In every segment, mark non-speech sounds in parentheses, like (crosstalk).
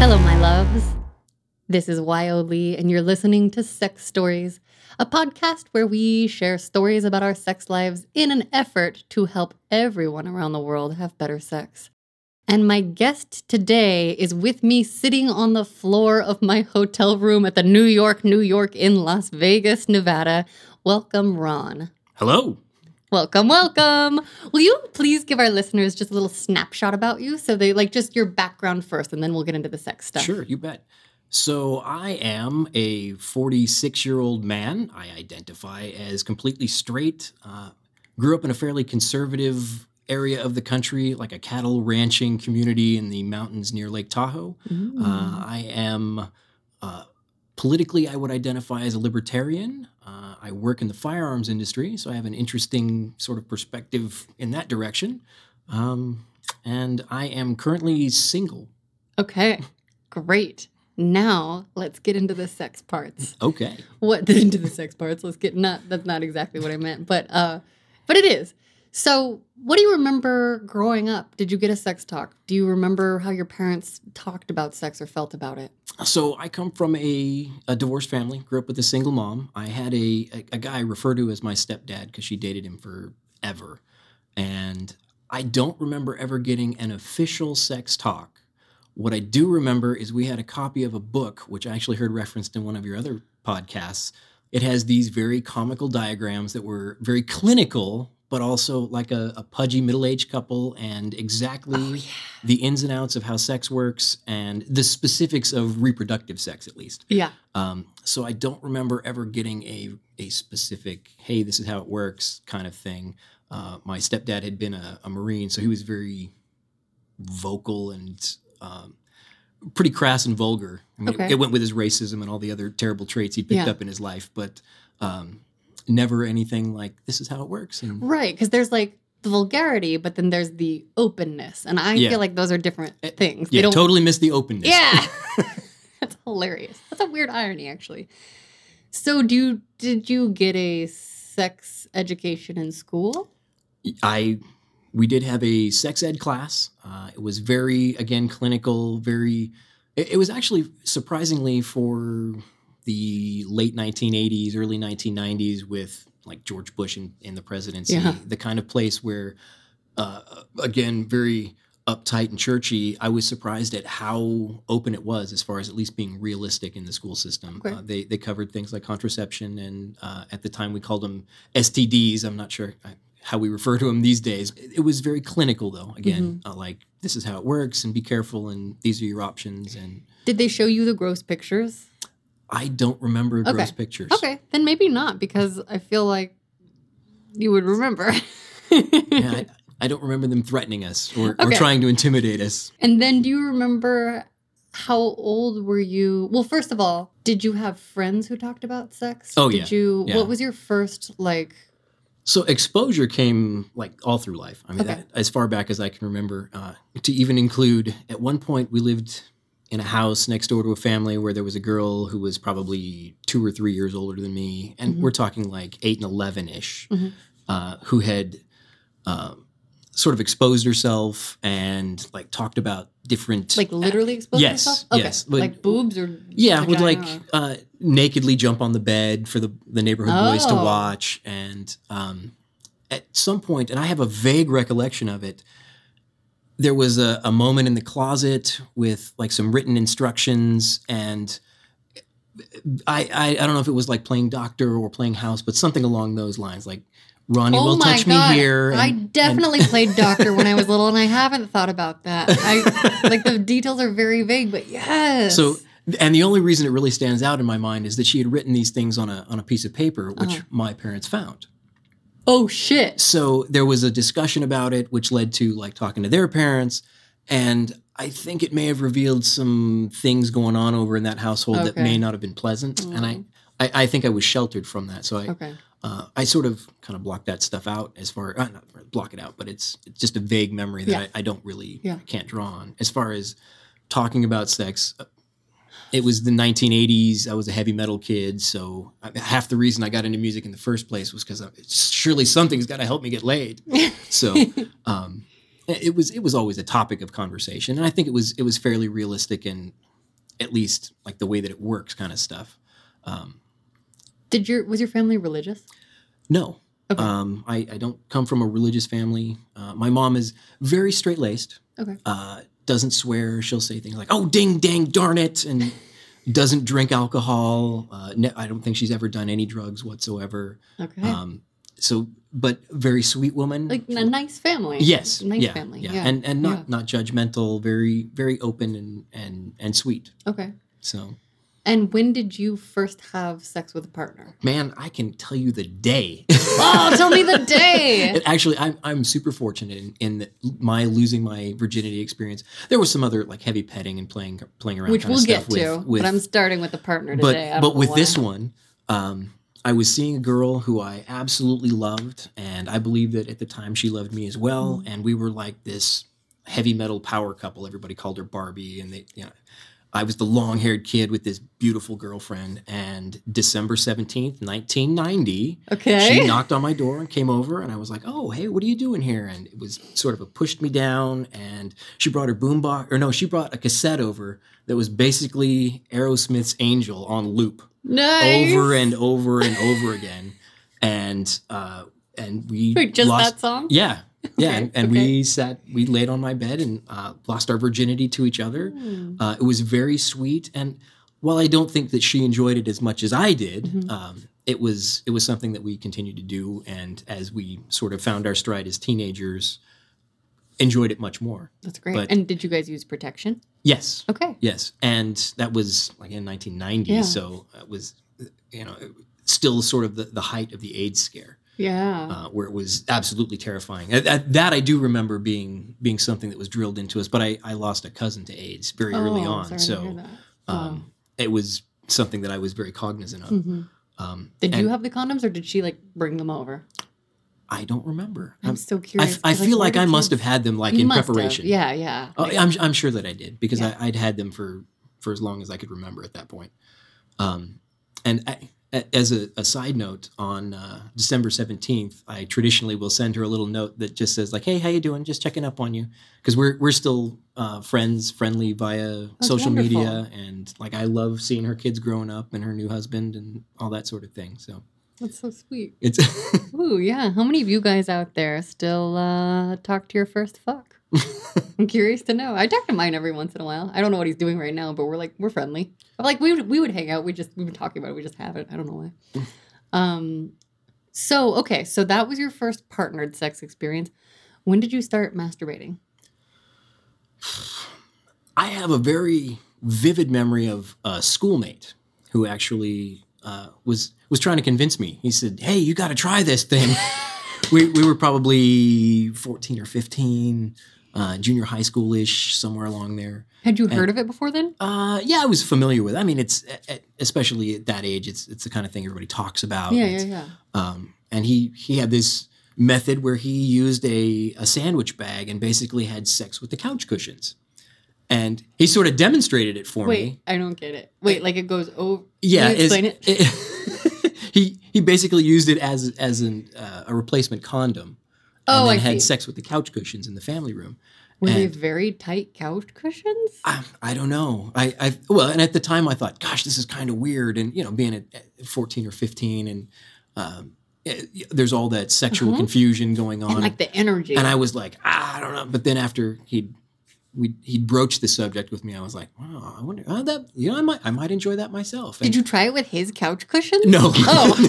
Hello, my loves. This is Wyoh Lee, and you're listening to Sex Stories, a podcast where we share stories about our sex lives in an effort to help everyone around the world have better sex. And my guest today is with me sitting on the floor of my hotel room at the New York, New York in Las Vegas, Nevada. Welcome, Ron. Hello. Welcome, welcome. Will you please give our listeners just a little snapshot about you? So they like just your background first, and then we'll get into the sex stuff. Sure, you bet. So I am a 46 year old man. I identify as completely straight. Uh, grew up in a fairly conservative area of the country, like a cattle ranching community in the mountains near Lake Tahoe. Mm. Uh, I am uh, politically, I would identify as a libertarian. Uh, I work in the firearms industry, so I have an interesting sort of perspective in that direction. Um, and I am currently single. Okay, great. Now let's get into the sex parts. Okay. What (laughs) into the sex parts? Let's get not that's not exactly what I meant, but uh, but it is. So, what do you remember growing up? Did you get a sex talk? Do you remember how your parents talked about sex or felt about it? So I come from a, a divorced family. Grew up with a single mom. I had a a, a guy I refer to as my stepdad because she dated him forever, and I don't remember ever getting an official sex talk. What I do remember is we had a copy of a book, which I actually heard referenced in one of your other podcasts. It has these very comical diagrams that were very clinical, but also like a, a pudgy middle aged couple and exactly Oh, yeah. the ins and outs of how sex works and the specifics of reproductive sex, at least. Yeah. Um, so I don't remember ever getting a a specific "Hey, this is how it works" kind of thing. Uh, my stepdad had been a, a marine, so he was very vocal and um, pretty crass and vulgar. I mean, Okay. it, it went with his racism and all the other terrible traits he picked Yeah. up in his life, but um, never anything like "This is how it works." And Right, because there's like the vulgarity, but then there's the openness, and I Yeah. feel like those are different Eh, things. They yeah, don't- totally miss the openness. Yeah. (laughs) (laughs) That's hilarious. That's a weird irony actually. So do you did you get a sex education in school? I we did have a sex ed class. Uh, it was very again clinical, very. It, it was actually surprisingly for the late 1980s, early 1990s, with like George Bush in, in the presidency, Yeah. the kind of place where, uh, again, very uptight and churchy. I was surprised at how open it was, as far as at least being realistic in the school system. Okay. Uh, they they covered things like contraception, and uh, at the time we called them STDs. I'm not sure uh, how we refer to them these days. It, it was very clinical, though. Again, Mm-hmm. uh, like this is how it works, and be careful, and these are your options. And Did they show you the gross pictures? I don't remember Okay. gross pictures. Okay, then maybe not because I feel like you would remember. (laughs) Yeah, I, I don't remember them threatening us or, or trying to intimidate us. and then do you remember how old were you? Well, first of all, did you have friends who talked about sex? Oh, did yeah. you Yeah. what was your first like So exposure came like all through life. I mean, Okay. that, as far back as I can remember, uh, to even include at one point we lived in a house next door to a family where there was a girl who was probably two or three years older than me, and Mhm. we're talking like eight and eleven ish, Mhm. uh, who had um, sort of exposed herself and like talked about different like literally expose Yes, yourself? Okay. yes, but- like boobs or Yeah, would like uh, nakedly jump on the bed for the the neighborhood boys to Oh. watch, and um, at some point, and I have a vague recollection of it. There was a, a moment in the closet with like some written instructions, and I, I I don't know if it was like playing doctor or playing house, but something along those lines, like Ronnie Oh will touch God. me here. I and- definitely (laughs) played doctor when I was little, and I haven't thought about that. I (laughs) like the details are very vague, but yes. So, and the only reason it really stands out in my mind is that she had written these things on a on a piece of paper, which Uh-huh. my parents found. Oh shit. So there was a discussion about it, which led to like talking to their parents, and I think it may have revealed some things going on over in that household that Okay. may not have been pleasant. And I, I, I think I was sheltered from that, so I, Okay. uh, I sort of kind of blocked that stuff out as far, uh, not block it out, but it's, it's just a vague memory that Yeah. I, I don't really, Yeah. I can't draw on. As far as talking about sex, uh, it was the 1980s. I was a heavy metal kid, so I, half the reason I got into music in the first place was because surely something's got to help me get laid. (laughs) So um, it was it was always a topic of conversation, and I think it was it was fairly realistic and at least like the way that it works, kind of stuff. Um, Did your was your family religious? no, Okay. um, I, I don't come from a religious family. Uh, my mom is very straight laced. Okay. Uh, doesn't swear. She'll say things like "Oh, ding, dang, darn it," and doesn't drink alcohol. Uh, ne- I don't think she's ever done any drugs whatsoever. Okay. Um, so, but very sweet woman. like a nice family. yes, Nice yeah, family. yeah, Yeah. and and not Yeah. not judgmental. Very very open and and and sweet. okay. So, And when did you first have sex with a partner? man, I can tell you the day. (laughs) Oh, tell me the day. (laughs) Actually, I'm I'm super fortunate in, in that my losing my virginity experience. There was some other like heavy petting and playing playing around, Which we'll get stuff to. with, with but I'm starting with the partner but today. But with why. this one, um, I was seeing a girl who I absolutely loved, and I believe that at the time she loved me as well, Mm. and we were like this heavy metal power couple. Everybody called her Barbie, and they, you know, I was the long haired kid with this beautiful girlfriend. And December seventeenth, nineteen ninety, Okay. she knocked on my door and came over, and I was like, "Oh, hey, what are you doing here?" And it was sort of a pushed me down, and she brought her boombox, or no, she brought a cassette over that was basically Aerosmith's "Angel" on loop nice. over and over and over again, and uh, and we Wait, just lost, that song? yeah. (laughs) Yeah, Okay, and, and okay. we sat, we laid on my bed and uh, lost our virginity to each other. Hmm. Uh, it was very sweet, and while I don't think that she enjoyed it as much as I did, Mhm. um, it was it was something that we continued to do, and as we sort of found our stride as teenagers, enjoyed it much more. That's great. but- and did you guys use protection? Yes, Okay. yes, and that was like in 1990, Yeah. so it was you know still sort of the, the height of the AIDS scare, Yeah. uh, where it was absolutely terrifying. That, that I do remember being being something that was drilled into us. But I, I lost a cousin to AIDS very early Oh, on, to hear so um, it was something that I was very cognizant of. Mhm. Um, Did you have the condoms or did she like bring them over? I don't remember. I'm I'm- so curious. I feel like did I you- must have had them like you in must have. preparation. Yeah, yeah. Oh, I'm, I'm sure that I did because Yeah. I, I'd had them for for as long as I could remember at that point. Um, and I, as a, a side note, on uh, December seventeenth, I traditionally will send her a little note that just says like, "Hey, how you doing? Just checking up on you," because we're we're still uh, friends, friendly via That's social wonderful. media, and like I love seeing her kids growing up and her new husband and all that sort of thing. So That's so sweet. it's (laughs) Ooh, yeah. How many of you guys out there still uh, talk to your first fuck? I'm curious to know. I talk to mine every once in a while. I don't know what he's doing right now, but we're like we're friendly. But like we would we would hang out. We just we've been talking about it. We just haven't. I don't know why. (laughs) Um. So okay, so that was your first partnered sex experience. When did you start masturbating? I have a very vivid memory of a schoolmate who actually uh, was was trying to convince me. He said, "Hey, you got to try this thing." (laughs) we we were probably fourteen or fifteen, uh, junior high schoolish, somewhere along there. Had you And- heard of it before then? Uh, yeah, I was familiar with. it. I mean, it's especially at that age, it's it's the kind of thing everybody talks about. yeah, yeah, yeah. um, and he he had this method where he used a, a sandwich bag and basically had sex with the couch cushions. And he sort of demonstrated it for Wait, me. I don't get it. Wait, like it goes over. Yeah, Can you it's- explain it? (laughs) he he basically used it as as an, uh, a replacement condom. Oh, and then I had see. sex with the couch cushions in the family room. Were they very tight couch cushions? I, I don't know. I, I well, and at the time I thought, gosh, this is kind of weird. And you know, being at, at fourteen or fifteen, and um, eh, there's all that sexual Uh-huh. confusion going on. and like the energy. and I was like, ah, I don't know. But then after he'd we he'd broached the subject with me, I was like, wow, I wonder oh, that you know I might I might enjoy that myself. Did you try it with his couch cushions? No, Oh.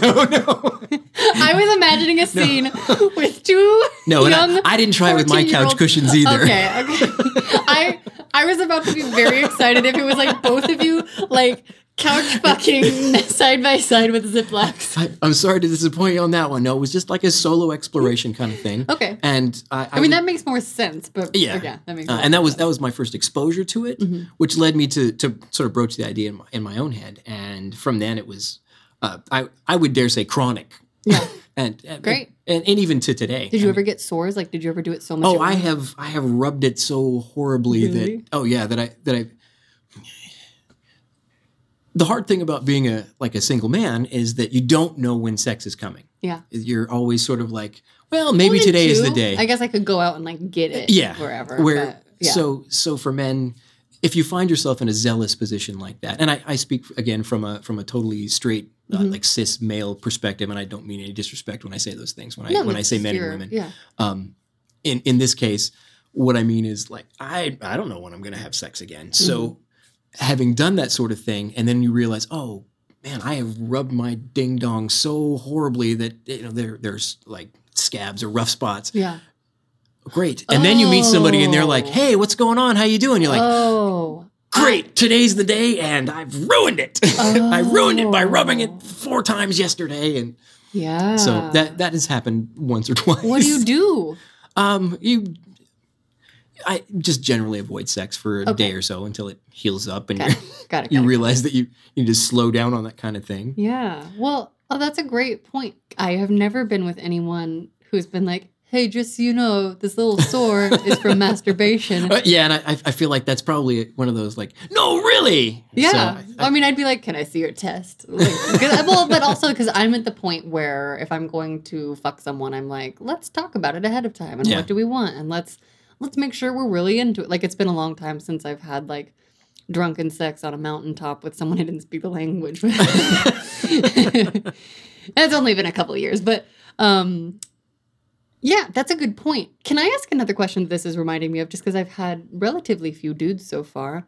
(laughs) no, no, (laughs) I was imagining a scene with two no. Young. I, I didn't try it with my couch cushions either. Okay, okay. (laughs) I I was about to be very excited if it was like both of you like couch fucking (laughs) side by side with Ziplocs. I, I'm sorry to disappoint you on that one. No, it was just like a solo exploration kind of thing. Okay. And I, I, I mean would- that makes more sense, but Yeah. yeah, that makes Uh, and that was sense. that was my first exposure to it, Mhm. which led me to to sort of broach the idea in my, in my own head. And from then, it was uh, I I would dare say chronic. Yeah. (laughs) and, uh, and Great. and, and even to today. Did you I ever mean- get sores? Like, did you ever do it so much? Oh, I have I have rubbed it so horribly Really? that oh yeah that I that I. The hard thing about being a like a single man is that you don't know when sex is coming. Yeah. You're always sort of like, well, maybe and today is the day. I guess I could go out and like get it. yeah Wherever. where but, yeah. so so for men if you find yourself in a zealous position like that, and I, I speak again from a from a totally straight uh, Mhm. like cis male perspective, and I don't mean any disrespect when I say those things when I when I say men and women. Yeah. Um, in in this case, what I mean is like I I don't know when I'm going to have sex again. So having done that sort of thing, and then you realize, oh man, I have rubbed my ding dong so horribly that you know there there's like scabs or rough spots. Yeah. Great, and then you meet somebody and they're like, Oh. hey, what's going on? How you doing? You're like. oh. Great, today's the day, and I've ruined it. (laughs) I ruined it by rubbing it Oh. four times yesterday, and Yeah. so that that has happened once or (laughs) twice. What do you do? Um, you, I just generally avoid sex for a Okay. day or so until it heals up and Got you it. Got it. (laughs) you got it. realize that you you need to slow down on that kind of thing. Yeah. Well, oh, that's a great point. I have never been with anyone who's been like, "Hey, just so you know, this little sore is from (laughs) masturbation." Uh, yeah, and I I feel like that's probably one of those like, no, really. Yeah. So I, I- mean, I'd be like, "Can I see your test?" Like, well, but also because I'm at the point where if I'm going to fuck someone, I'm like, "Let's talk about it ahead of time, and Yeah. what do we want, and let's let's make sure we're really into it." Like, it's been a long time since I've had like drunken sex on a mountaintop with someone who didn't speak the language. (laughs) (laughs) it's only been a couple of years, but um, yeah, that's a good point. Can I ask another question this is reminding me of just because I've had relatively few dudes so far?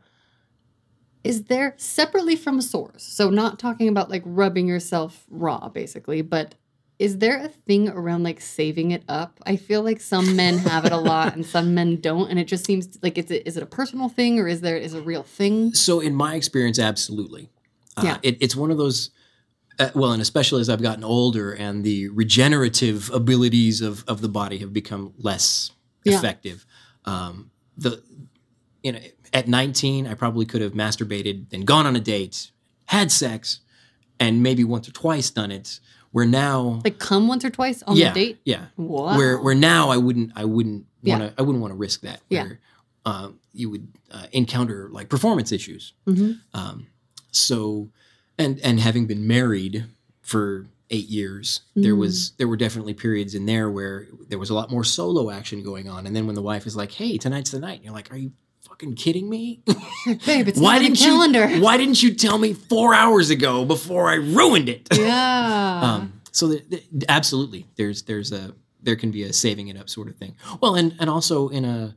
Is there separately from sores, so not talking about like rubbing yourself raw basically, but is there a thing around like saving it up? I feel like some men have it a lot and some men don't, and it just seems like it's a, is it a personal thing or is there is a real thing? so in my experience, absolutely. Uh, Yeah. it, it's one of those. Uh, well, and especially as I've gotten older and the regenerative abilities of, of the body have become less Yeah. effective. Um, the you know at 19, I probably could have masturbated, then gone on a date, had sex, and maybe once or twice done it. Where now, Like come once or twice on yeah, the date? yeah, Wow. where where now I wouldn't I wouldn't want to I wouldn't want to risk that. Yeah. Where, um, you would uh, encounter like performance issues. Mhm. Um, so, and and having been married for eight years, there Mm. was there were definitely periods in there where there was a lot more solo action going on. And then when the wife is like, "Hey, tonight's the night," you're like, "Are you fucking kidding me? (laughs) Babe, it's why didn't calendar. you? Why didn't you tell me four hours ago before I ruined it?" Yeah. (laughs) um, so the, the- absolutely, there's there's a there can be a saving it up sort of thing. Well, and and also in a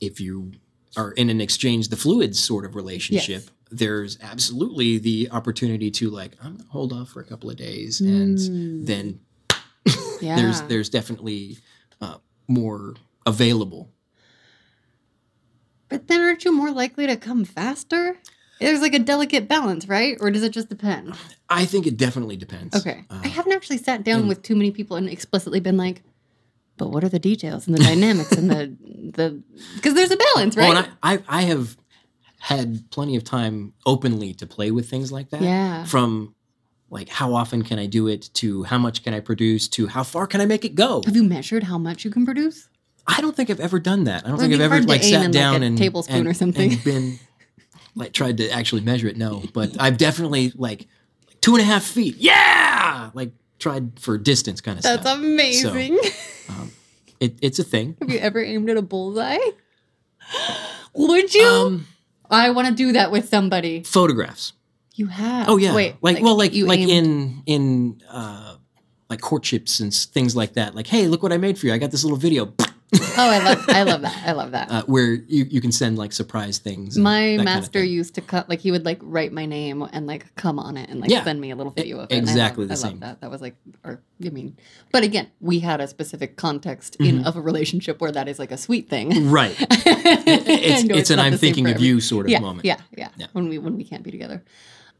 if you are in an exchange the fluids sort of relationship, Yes. There's absolutely the opportunity to like I'm gonna hold off for a couple of days, and Mm. then (laughs) yeah. there's there's definitely uh, more available. But then aren't you more likely to come faster? There's like a delicate balance, right? Or does it just depend? I think it definitely depends. Okay. Uh, I haven't actually sat down and- with too many people and explicitly been like, but what are the details and the dynamics and the the because there's a balance, (laughs) right? And I, I I have had plenty of time openly to play with things like that. yeah. from like how often can I do it to how much can I produce to how far can I make it go. Have you measured how much you can produce? I don't think I've ever done that. I don't It'd think I've ever like sat in, like, down a and tablespoon and- or something. and been like tried to actually measure it. No, but I've definitely like two and a half feet. Yeah, like tried for distance kind of That's stuff. That's amazing. Um, it, it's a thing. Have you ever aimed at a bullseye? (sighs) Would you? Um, I want to do that with somebody. photographs. You have. Oh yeah, Wait. like, well, like you like aimed- in in uh, like courtships and things like that. Like, hey, look what I made for you. I got this little video. (laughs) Oh, I love. I love that. I love that. uh, where you, you can send like surprise things. my that kind of master used to cut like he would like write my name and like come on it and like Yeah. send me a little video of it. and I exactly love- the I love same. that. That was like, or I mean, but again, we had a specific context in Mhm. of a relationship where that is like a sweet thing. right. (laughs) It's I know it's, an I'm thinking of you sort of yeah, moment. Yeah, yeah, Yeah. When we when we can't be together.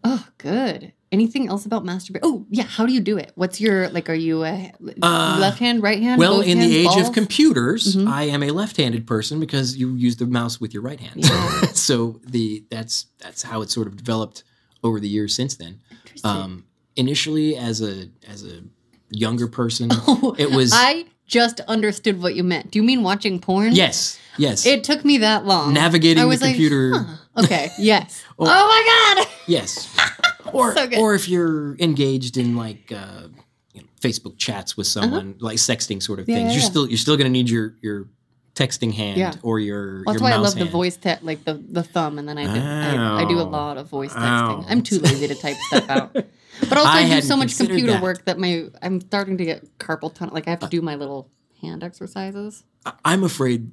Oh, good. Anything else about masturbate? Oh, yeah. How do you do it? What's your like? Are you a Uh, left hand, right hand? Well, in the age balls? of computers, Mhm. I am a left-handed person because you use the mouse with your right hand. Yeah. (laughs) so the that's that's how it sort of developed over the years since then. Interesting. Um, initially, as a as a younger person, (laughs) Oh, it was I just understood what you meant. Do you mean watching porn? yes, yes, It took me that long. navigating the was like, computer. huh. Okay. (laughs) Yes. Oh. oh my god. (laughs) Yes. Or So good. or if you're engaged in like uh, you know, Facebook chats with someone, like sexting sort of Uh-huh. Yeah, things, yeah, you're yeah. still you're still going to need your your texting hand or your Well, that's your why I love the voice te- like the the thumb, and then I do, I, I do a lot of voice texting. Ow. I'm too lazy to type stuff out. (laughs) But also, I I, do so much computer that. work that my I'm starting to get carpal tunnel. Like I have to do my little hand exercises. I'm afraid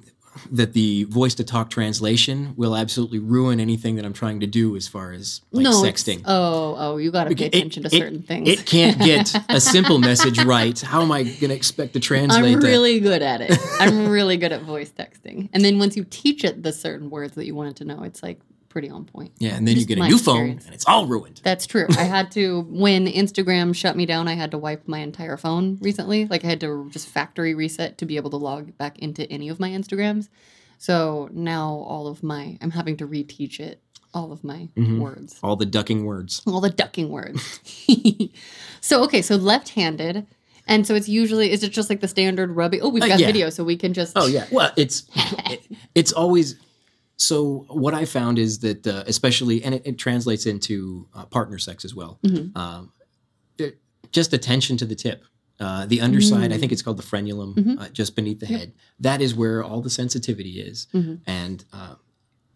that the voice to talk translation will absolutely ruin anything that I'm trying to do as far as like no, sexting. Oh, oh, you got to pay It- attention to it- certain things. It can't get a simple (laughs) message right. How am I going to expect to translate I'm that? really good at it. I'm really good at voice texting. And then once you teach it the certain words that you want it to know, it's like pretty on point. Yeah, and then you get a new experience. phone and it's all ruined. That's true. I had to when Instagram shut me down. I had to wipe my entire phone recently. Like I had to just factory reset to be able to log back into any of my Instagrams. So now all of my I'm having to reteach it all of my Mhm. words, All the ducking words. all the ducking words. (laughs) so okay, so left-handed, and so it's usually is it just like the standard rubbing? Oh, we've Uh, got yeah. video, so we can just Oh yeah. Well, it's (laughs) it, it's always so. What I found is that uh, especially, and it, it translates into uh, partner sex as well. Mhm. Um, it- just attention to the tip. Uh, the underside, I Mm. think it's called the frenulum, Mhm. uh, just beneath the Yep. head. That is where all the sensitivity is. Mhm. And uh,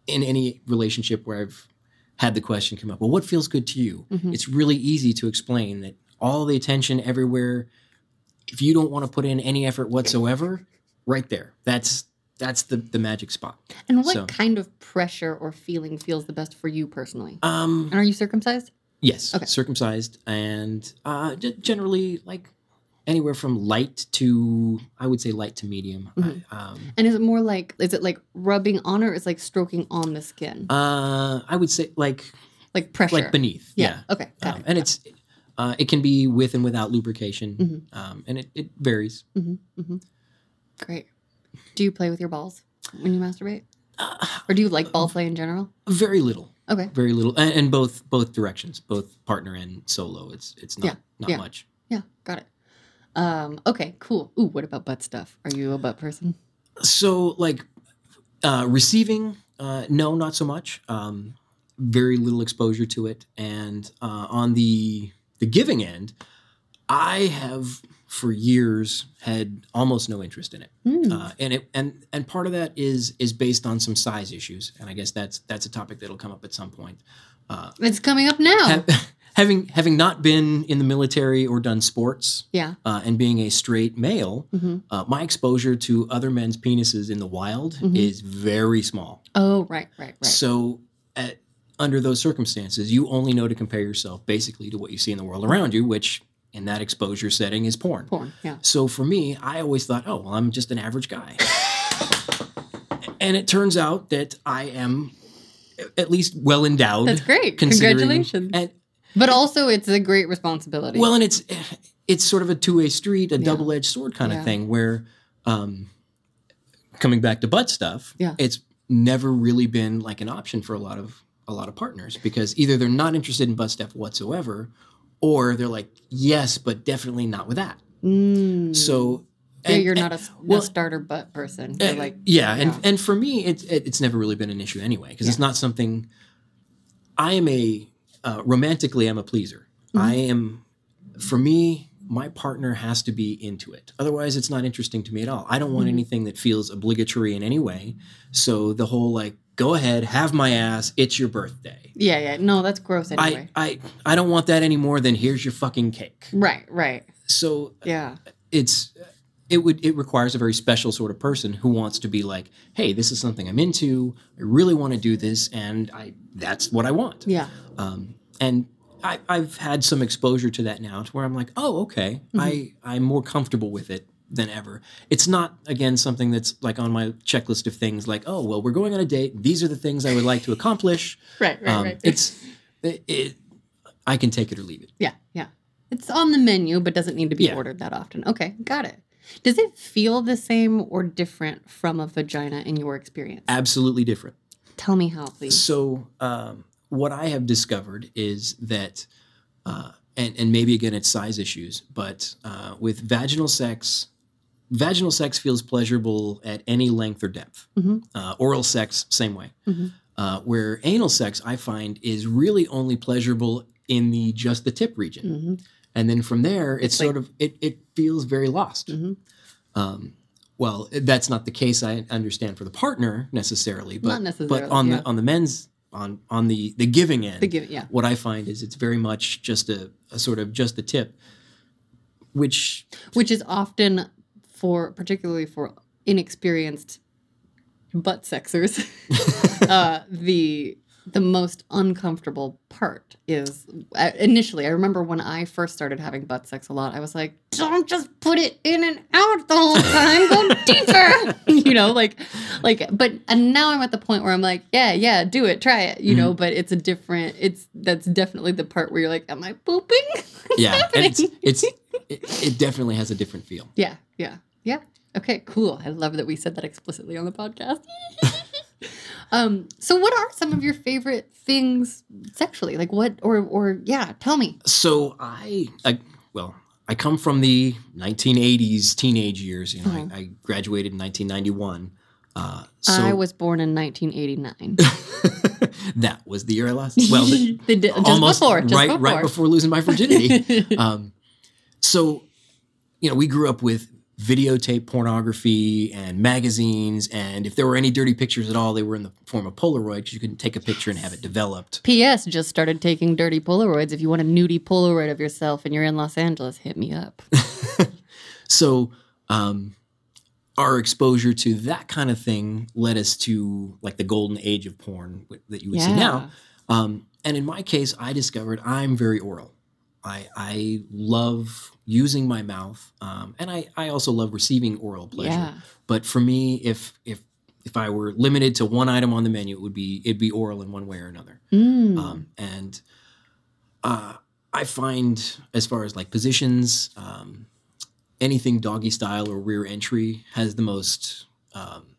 in any relationship where I've had the question come up, well, what feels good to you? Mhm. It's really easy to explain that all the attention everywhere. If you don't want to put in any effort whatsoever, right there, that's that's the the magic spot. And what So- kind of pressure or feeling feels the best for you personally? Um, And are you circumcised? yes, Okay. circumcised and uh, generally like anywhere from light to I would say light to medium. Mhm. I, um, And is it more like is it like rubbing on or is it like stroking on the skin? uh, I would say like like pressure. like beneath. yeah. Okay. Got Um, it. and it's uh, it can be with and without lubrication, Mhm. um, and it, it varies. great. Do you play with your balls when you masturbate, Uh, or do you like ball play in general? very little, Okay. very little, and, and both both directions, both partner and solo. It's it's not Yeah, not yeah. much. Yeah. Got it. Um. Okay. Cool. Ooh. What about butt stuff? Are you a butt person? So like uh, receiving, uh, no, not so much. Um, very little exposure to it, and uh, on the the giving end, I have for years had almost no interest in it. Hmm. uh, and it and and part of that is is based on some size issues, and I guess that's that's a topic that'll come up at some point. Uh, it's coming up now. ha- (laughs) having having not been in the military or done sports, yeah. uh, and being a straight male, hmm uh, my exposure to other men's penises in the wild Mhm. is very small. Oh. Right. Right. Right. So at, under those circumstances, you only know to compare yourself basically to what you see in the world around you, which in that exposure setting is porn. Porn. Yeah. So for me, I always thought, oh, well, I'm just an average guy. (laughs) and it turns out that I am at least well endowed. That's great. Congratulations. And, But also, it's a great responsibility. well, and it's it's sort of a two way street, a Yeah. double edged sword kind Yeah. of thing. Where, um, coming back to butt stuff, Yeah. it's never really been like an option for a lot of a lot of partners because either they're not interested in butt stuff whatsoever, or they're like, yes, but definitely not with that. Mm. So. yeah, and- you're and- not a, s- a well, starter butt person. You're like, yeah, and yeah. and for me, it's it, it's never really been an issue anyway because it's not something. I am a uh, romantically, I'm a pleaser. Mhm. I am, for me, my partner has to be into it. Otherwise, it's not interesting to me at all. I don't want Mhm. anything that feels obligatory in any way. So the whole like, go ahead, have my ass. It's your birthday. yeah, yeah. No, that's gross anyway. I, I I don't want that anymore. Then here's your fucking cake. right, right. So Yeah. it's it would it requires a very special sort of person who wants to be like hey this is something i'm into i really want to do this and i that's what i want Yeah. um, and I, i've had some exposure to that now to where i'm like oh okay i i'm more comfortable with it than ever it's not again something that's like on my checklist of things like oh well we're going on a date these are the things i would like to accomplish (laughs) Right, right, um, right. it's it, it i can take it or leave it yeah, yeah. It's on the menu, but doesn't need to be Yeah. ordered that often. Okay, got it. Does it feel the same or different from a vagina in your experience? absolutely different Tell me how, please. So, um, what I have discovered is that, uh, and, and maybe again it's size issues, but uh, with vaginal sex, vaginal sex feels pleasurable at any length or depth. Mhm. Uh, oral sex, same way. Mhm. Uh, where anal sex, I find, is really only pleasurable in the just the tip region, Mhm, and then from there, it's, It's sort of it it feels very lost. mhm. Um, well, that's not the case. I understand for the partner necessarily, but necessarily, but on yeah. the on the men's on on the the giving end, The give, yeah. what I find is it's very much just a, a sort of just the tip, which Which is often for, particularly for inexperienced butt sexers, (laughs) uh, the the most uncomfortable part is uh, initially. I remember when I first started having butt sex a lot. I was like, "Don't just put it in and out the whole time. Go (laughs) deeper." (laughs) you know, like, like. But and now I'm at the point where I'm like, "Yeah, yeah, do it, try it." You know, but it's a different. It's that's definitely the part where you're like, "Am I pooping?" Yeah, and it's it's it, it definitely has a different feel. Yeah, yeah, yeah. Okay, cool. I love that we said that explicitly on the podcast. (laughs) um, so what are some of your favorite things sexually? Like what or or yeah, tell me. So I, I well, I come from the 1980s teenage years. You know, Mhm. I, I graduated in 1991. Uh, so I was born in 1989. (laughs) that was the year I lost. Well, the, (laughs) The just almost before, just right before. right before losing my virginity. um, so, you know, we grew up with videotape pornography and magazines, and if there were any dirty pictures at all, they were in the form of Polaroid because you couldn't take a picture and have it developed. P.S. Just started taking dirty Polaroids. If you want a nudie Polaroid of yourself and you're in Los Angeles, hit me up. (laughs) So, um, our exposure to that kind of thing led us to like the golden age of porn that you would see now. Um, and in my case, I discovered I'm very oral. I, I love using my mouth, um, and I, I also love receiving oral pleasure. Yeah. But for me, if if if I were limited to one item on the menu, it would be it'd be oral in one way or another. Mm. Um, and uh, I find as far as like positions, um, anything doggy style or rear entry has the most um,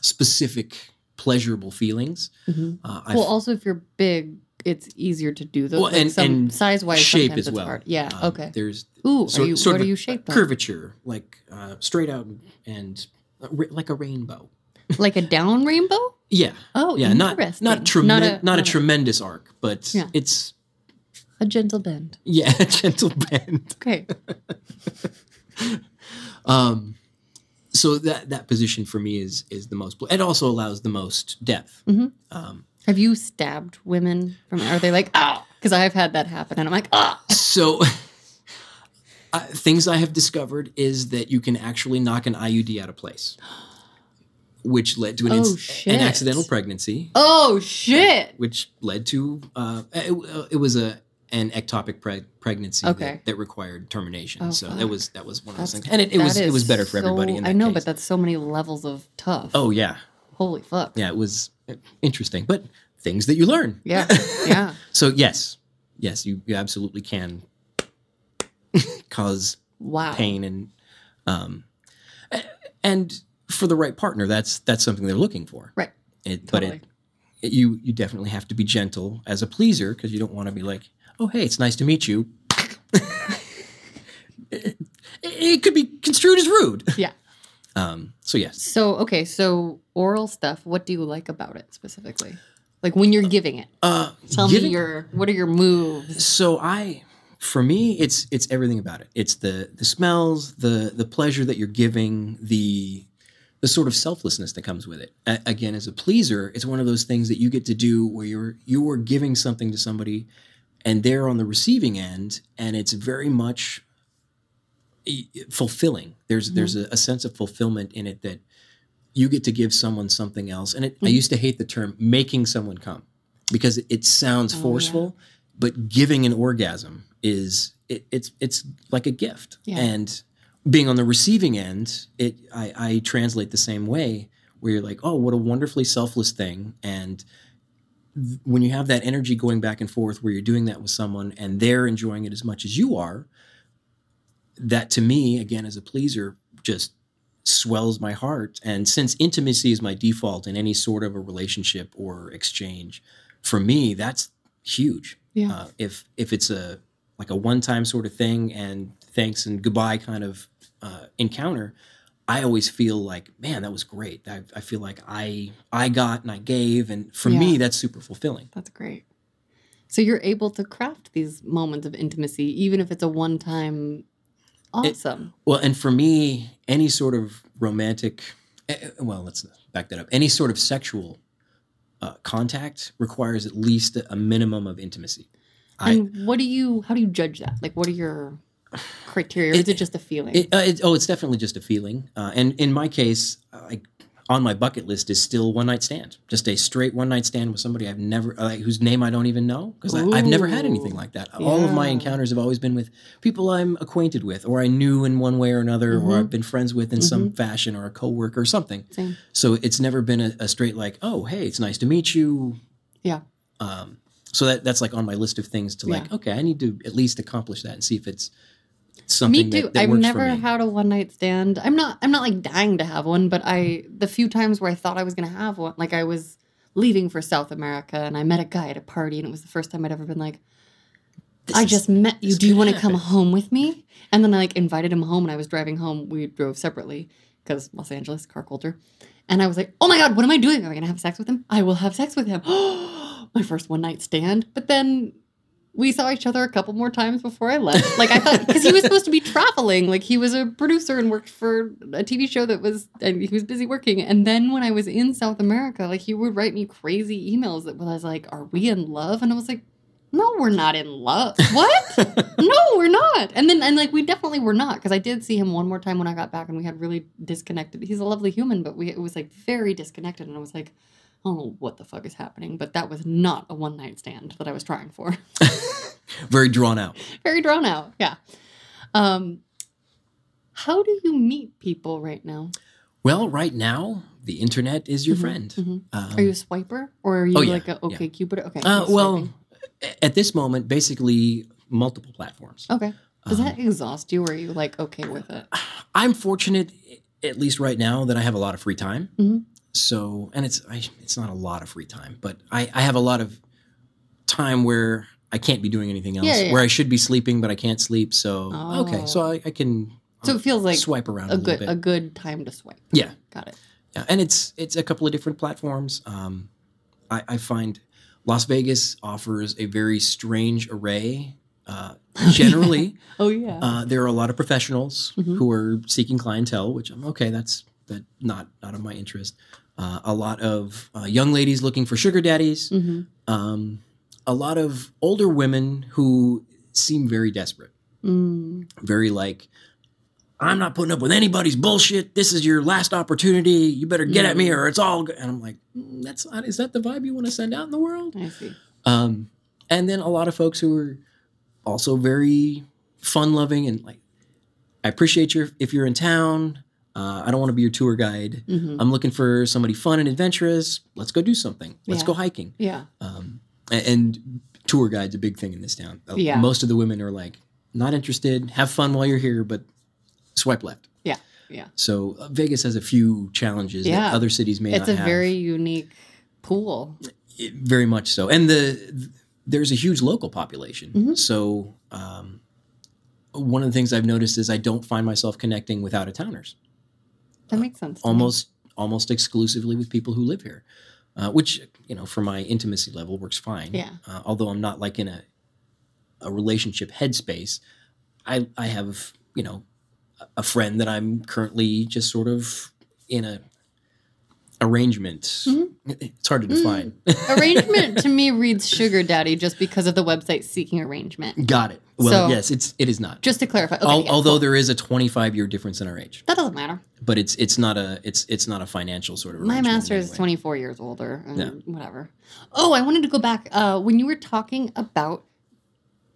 specific pleasurable feelings. Mhm. Uh, Well, also if you're big, it's easier to do those. Well, like and- some and size wise, shape as well. hard. Yeah. Um, okay. There's Ooh, sort, are you, sort what of are you a shaped curvature, like uh, straight out and uh, like a rainbow. Like a down rainbow? Yeah, Oh, yeah, not not tremen- not a, not tremendous arc, but Yeah. it's a gentle bend. yeah, (laughs) a gentle bend. Okay. (laughs) Um, so that that position for me is is the most. It also allows the most depth. Mhm. Um, Have you stabbed women from? Are they like ah? Because I've had that happen, and I'm like ah. so. (laughs) Uh, things I have discovered is that you can actually knock an IUD out of place, which led to an, Oh, shit. an accidental pregnancy, Oh shit! which led to uh, it, it was a an ectopic preg- pregnancy Okay. that, that required termination. Oh, so fuck. that was that was one of those That's- things, and it, it was it was better for so- everybody. I know, case. but that's so many levels of tough. oh yeah, holy fuck! yeah, it was interesting, but things that you learn. Yeah, (laughs) yeah. So yes, yes, you, you absolutely can (laughs) cause Wow. pain and um and for the right partner, that's that's something they're looking for. Right. It, Totally. But it, it- you you definitely have to be gentle as a pleaser because you don't want to be like, oh hey, it's nice to meet you. (laughs) it, it could be construed as rude. Yeah. Um. So yes. So okay, so oral stuff. What do you like about it specifically? Like when you're giving it. Uh, Tell giving- me your. What are your moves? So I, for me, it's it's everything about it. It's the the smells, the the pleasure that you're giving, the the sort of selflessness that comes with it. A- again, as a pleaser, it's one of those things that you get to do where you're you are giving something to somebody, and they're on the receiving end, and it's very much fulfilling. There's there's a, a sense of fulfillment in it that you get to give someone something else. And it, I Mhm. used to hate the term making someone come because it, it sounds Oh, yeah. forceful, but giving an orgasm is it, it's it's like a gift. Yeah. And being on the receiving end, it I, I translate the same way where you're like, oh, what a wonderfully selfless thing. And th- when you have that energy going back and forth where you're doing that with someone and they're enjoying it as much as you are, that to me, again, as a pleaser, just swells my heart. And since intimacy is my default in any sort of a relationship or exchange, for me, that's huge. Yeah. Uh, if if it's a like a one time sort of thing and thanks and goodbye kind of uh, encounter, I always feel like, man, that was great. I, I feel like I I got and I gave, and for me, that's super fulfilling. That's great. So you're able to craft these moments of intimacy, even if it's a one-time awesome. Well, and for me, any sort of romantic, eh, eh, well, let's back that up. Any sort of sexual uh, contact requires at least a minimum of intimacy. I, and what do you? How do you judge that? Like, what are your criteria? Or is It- it just a feeling? it, uh, it, oh, it's definitely just a feeling. Uh, and in my case, I, on my bucket list is still one night stand, just a straight one night stand with somebody I've never, uh, whose name I don't even know, because I've never had anything like that. All of my encounters have always been with people I'm acquainted with, or I knew in one way or another, or Mhm. I've been friends with in some fashion, or a coworker or something. Same. So it's never been a, a straight like, oh, hey, it's nice to meet you. Yeah. Um, so that that's like on my list of things to like. Yeah. Okay, I need to at least accomplish that and see if it's something me too. that, that I've never had a one night stand. I'm not. I'm not like dying to have one, but I the few times where I thought I was gonna have one, like I was leaving for South America and I met a guy at a party, and it was the first time I'd ever been like, This I is- just met you. Do you want to come home with me? And then I like invited him home, and I was driving home. We drove separately because Los Angeles car culture. And I was like, oh my god, what am I doing? Am I gonna have sex with him? I will have sex with him. (gasps) my first one night stand. But then we saw each other a couple more times before I left. Like I thought, because he was supposed to be traveling. Like he was a producer and worked for a TV show that was, and he was busy working. And then when I was in South America, like he would write me crazy emails that was like, "Are we in love?" And I was like, "No, we're not in love. What? (laughs) no, we're not." And then and like we definitely were not because I did see him one more time when I got back, and we had really disconnected. He's a lovely human, but we it was like very disconnected, and I was like. I don't know what the fuck is happening, but that was not a one night stand that I was trying for. (laughs) Very drawn out. very drawn out. Yeah. Um, how do you meet people right now? Well, right now the internet is your Mhm, friend. mhm. Um, Are you a swiper or are you oh, yeah, like a OkCupid? Okay. uh, well, at this moment, basically multiple platforms. okay. Does um, that exhaust you or are you like okay with it? I'm fortunate, at least right now, that I have a lot of free time. Mhm. So, and it's I, it's not a lot of free time, but I, I have a lot of time where I can't be doing anything else. Yeah, yeah. Where I should be sleeping, but I can't sleep. So, okay, so Oh. I, I can So it feels like swipe around a, a good bit. a good time to swipe. yeah, Got it. Yeah, and it's it's a couple of different platforms. Um, I, I find Las Vegas offers a very strange array. (laughs) Uh, generally, Oh yeah. uh, there are a lot of professionals Mhm. who are seeking clientele, which I'm okay. That's that not not of my interest. Uh, a lot of uh, young ladies looking for sugar daddies. hmm Um, a lot of older women who seem very desperate. Mm. very like i'm not putting up with anybody's bullshit. This is your last opportunity. You better get at me or it's all go-" and i'm like "Mm, that's not is that the vibe you want to send out in the world? I see. um and then a lot of folks who are also very fun loving and like i appreciate your if you're in town uh, i don't want to be your tour guide hmm i'm looking for somebody fun and adventurous let's go do something let's Yeah. go hiking Yeah. um, a- and tour guides a big thing in this town. Uh, Yeah. Most of the women are like not interested. Have fun while you're here, but swipe left. Yeah. Yeah. So uh, Vegas has a few challenges Yeah. that other cities may have. It's a very unique pool. It- very much so, and the there's a huge local population. Mhm. So um, one of the things I've noticed is I don't find myself connecting with out of towners. That makes sense. almost almost exclusively with people who live here, uh, which you know for my intimacy level works fine. Yeah. Uh, although I'm not like in a a relationship headspace, I I have you know a friend that I'm currently just sort of in a arrangement. Mhm. It's hard to Mm. define. arrangement to me reads sugar daddy just because of the website seeking arrangement. Got it. Well, So- yes, it's it is not. Just to clarify. Okay, Al- yeah, although cool. there is a 25 year difference in our age, that doesn't matter. but it's it's not a it's it's not a financial sort of. My master is 24 years older. And Yeah. Whatever. Oh, I wanted to go back. Uh, when you were talking about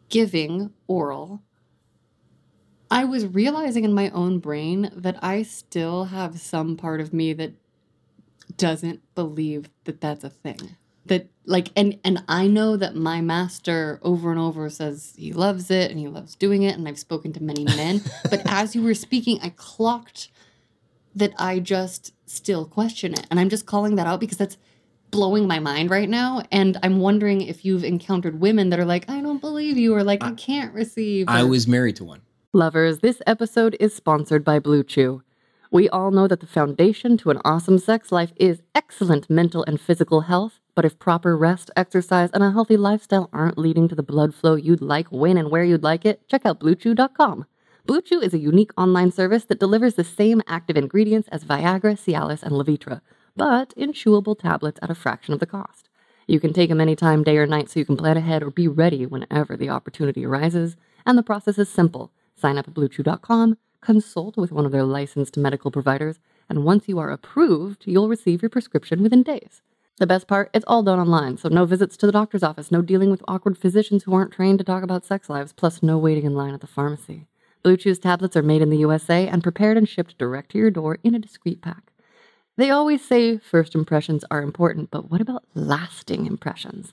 giving oral, I was realizing in my own brain that I still have some part of me that doesn't believe that that's a thing. That like and and I know that my master over and over says he loves it and he loves doing it and I've spoken to many men, (laughs) but as you were speaking I clocked that I just still question it. And I'm just calling that out because that's blowing my mind right now. And I'm wondering if you've encountered women that are like, I don't believe you, or like, I can't receive. I was married to one. Lovers, this episode is sponsored by BlueChew. We all know that the foundation to an awesome sex life is excellent mental and physical health, but if proper rest, exercise, and a healthy lifestyle aren't leading to the blood flow you'd like when and where you'd like it, check out BlueChew.com. BlueChew is a unique online service that delivers the same active ingredients as Viagra, Cialis, and Levitra, but in chewable tablets at a fraction of the cost. You can take them anytime, day or night, so you can plan ahead or be ready whenever the opportunity arises. And the process is simple. Sign up at bluechew.com, consult with one of their licensed medical providers, and once you are approved, you'll receive your prescription within days. The best part, it's all done online, so no visits to the doctor's office, no dealing with awkward physicians who aren't trained to talk about sex lives, plus no waiting in line at the pharmacy. BlueChew's tablets are made in the USA and prepared and shipped direct to your door in a discreet pack. They always say first impressions are important, but what about lasting impressions?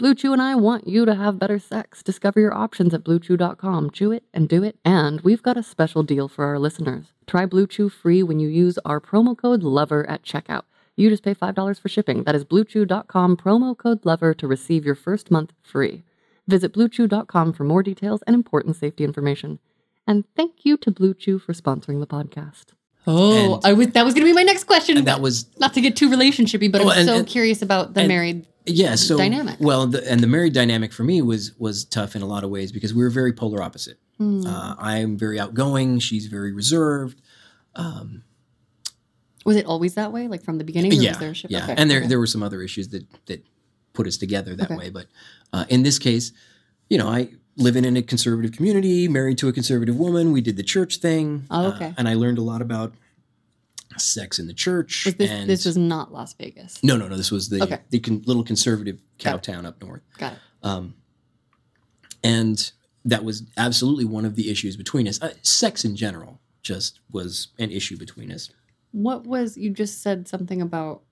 BlueChew and I want you to have better sex. Discover your options at bluechew.com. Chew it and do it. And we've got a special deal for our listeners. Try BlueChew free when you use our promo code LOVER at checkout. You just pay $5 for shipping. That is bluechew.com promo code LOVER to receive your first month free. Visit bluechew.com for more details and important safety information. And thank you to BlueChew for sponsoring the podcast. Oh, And- I was that was going to be my next question. And that was not to get too relationshipy, but Oh, I'm and- so and- curious about the and- married. Yeah so dynamic. well the, and the married dynamic for me was was tough in a lot of ways because we were very polar opposite Hmm. uh, i'm very outgoing she's very reserved um, was it always that way, like from the beginning? Yeah was there a shift? yeah Okay, and there okay. there were some other issues that that put us together that Okay. way but uh, in this case you know i living in a conservative community married to a conservative woman we did the church thing Oh, uh, okay. and i learned a lot about sex in the church Was this and this was not Las Vegas. no no no this was the Okay. the con- little conservative cow town up north Got it. Um, and that was absolutely one of the issues between us. Uh, sex in general just was an issue between us. What was you just said something about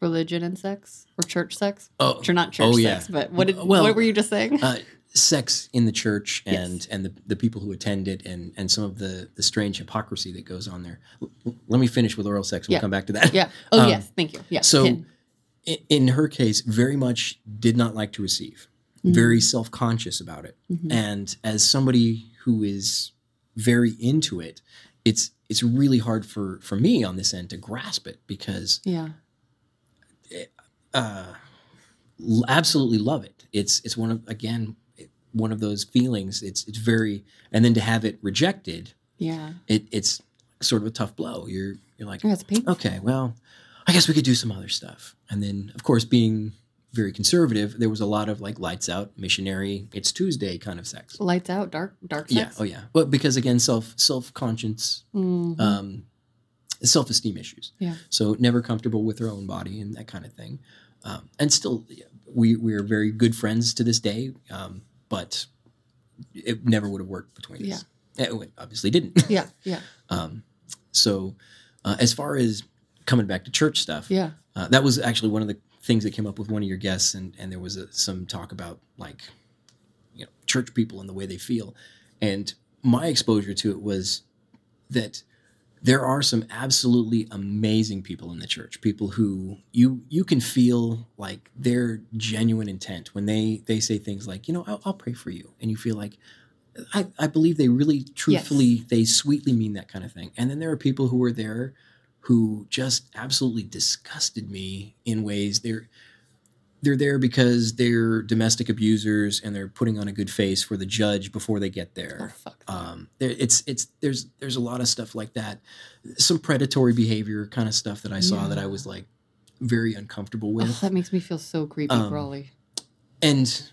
religion and sex or church sex? Oh, you're not church oh, yeah. sex, but what did Well, what were you just saying? uh, sex in the church Yes. and and the, the people who attend it and and some of the the strange hypocrisy that goes on there. L- let me finish with oral sex. We'll Yeah. come back to that. yeah. Oh um, yes, thank you. Yeah. so- in, in her case, very much did not like to receive, very self conscious about it. Mhm. And as somebody who is very into it, it's it's really hard for for me on this end to grasp it because yeah. uh, absolutely love it. It's it's one of again it- one of those feelings. It's it's very and then to have it rejected, Yeah. it it's sort of a tough blow. You're you're like Yeah, it's painful. okay, well, I guess we could do some other stuff. And then, of course, being very conservative, there was a lot of like lights out, missionary, it's Tuesday kind of sex. Lights out, dark, dark Yeah, oh yeah. But because again, self self conscience, Mhm. um, self esteem issues. Yeah. So never comfortable with her own body and that kind of thing. Um, and still, we we are very good friends to this day. Um, but it never would have worked between us. Yeah. It obviously didn't. (laughs) yeah. Yeah. (laughs) Um, so, uh, as far as coming back to church stuff, Yeah. uh, that was actually one of the things that came up with one of your guests, and and there was a, some talk about like, you know, church people and the way they feel, and my exposure to it was that there are some absolutely amazing people in the church people who you you can feel like their genuine intent when they they say things like you know i'll, I'll pray for you and you feel like I, I believe they really truthfully they sweetly mean that kind of thing. And then there are people who are there who just absolutely disgusted me in ways. They're they're there because they're domestic abusers and they're putting on a good face for the judge before they get Oh, there fuck. um, there, it's it's there's there's a lot of stuff like that, some predatory behavior kind of stuff that I saw that I was like very uncomfortable Oh, with, that makes me feel so creepy, Um, and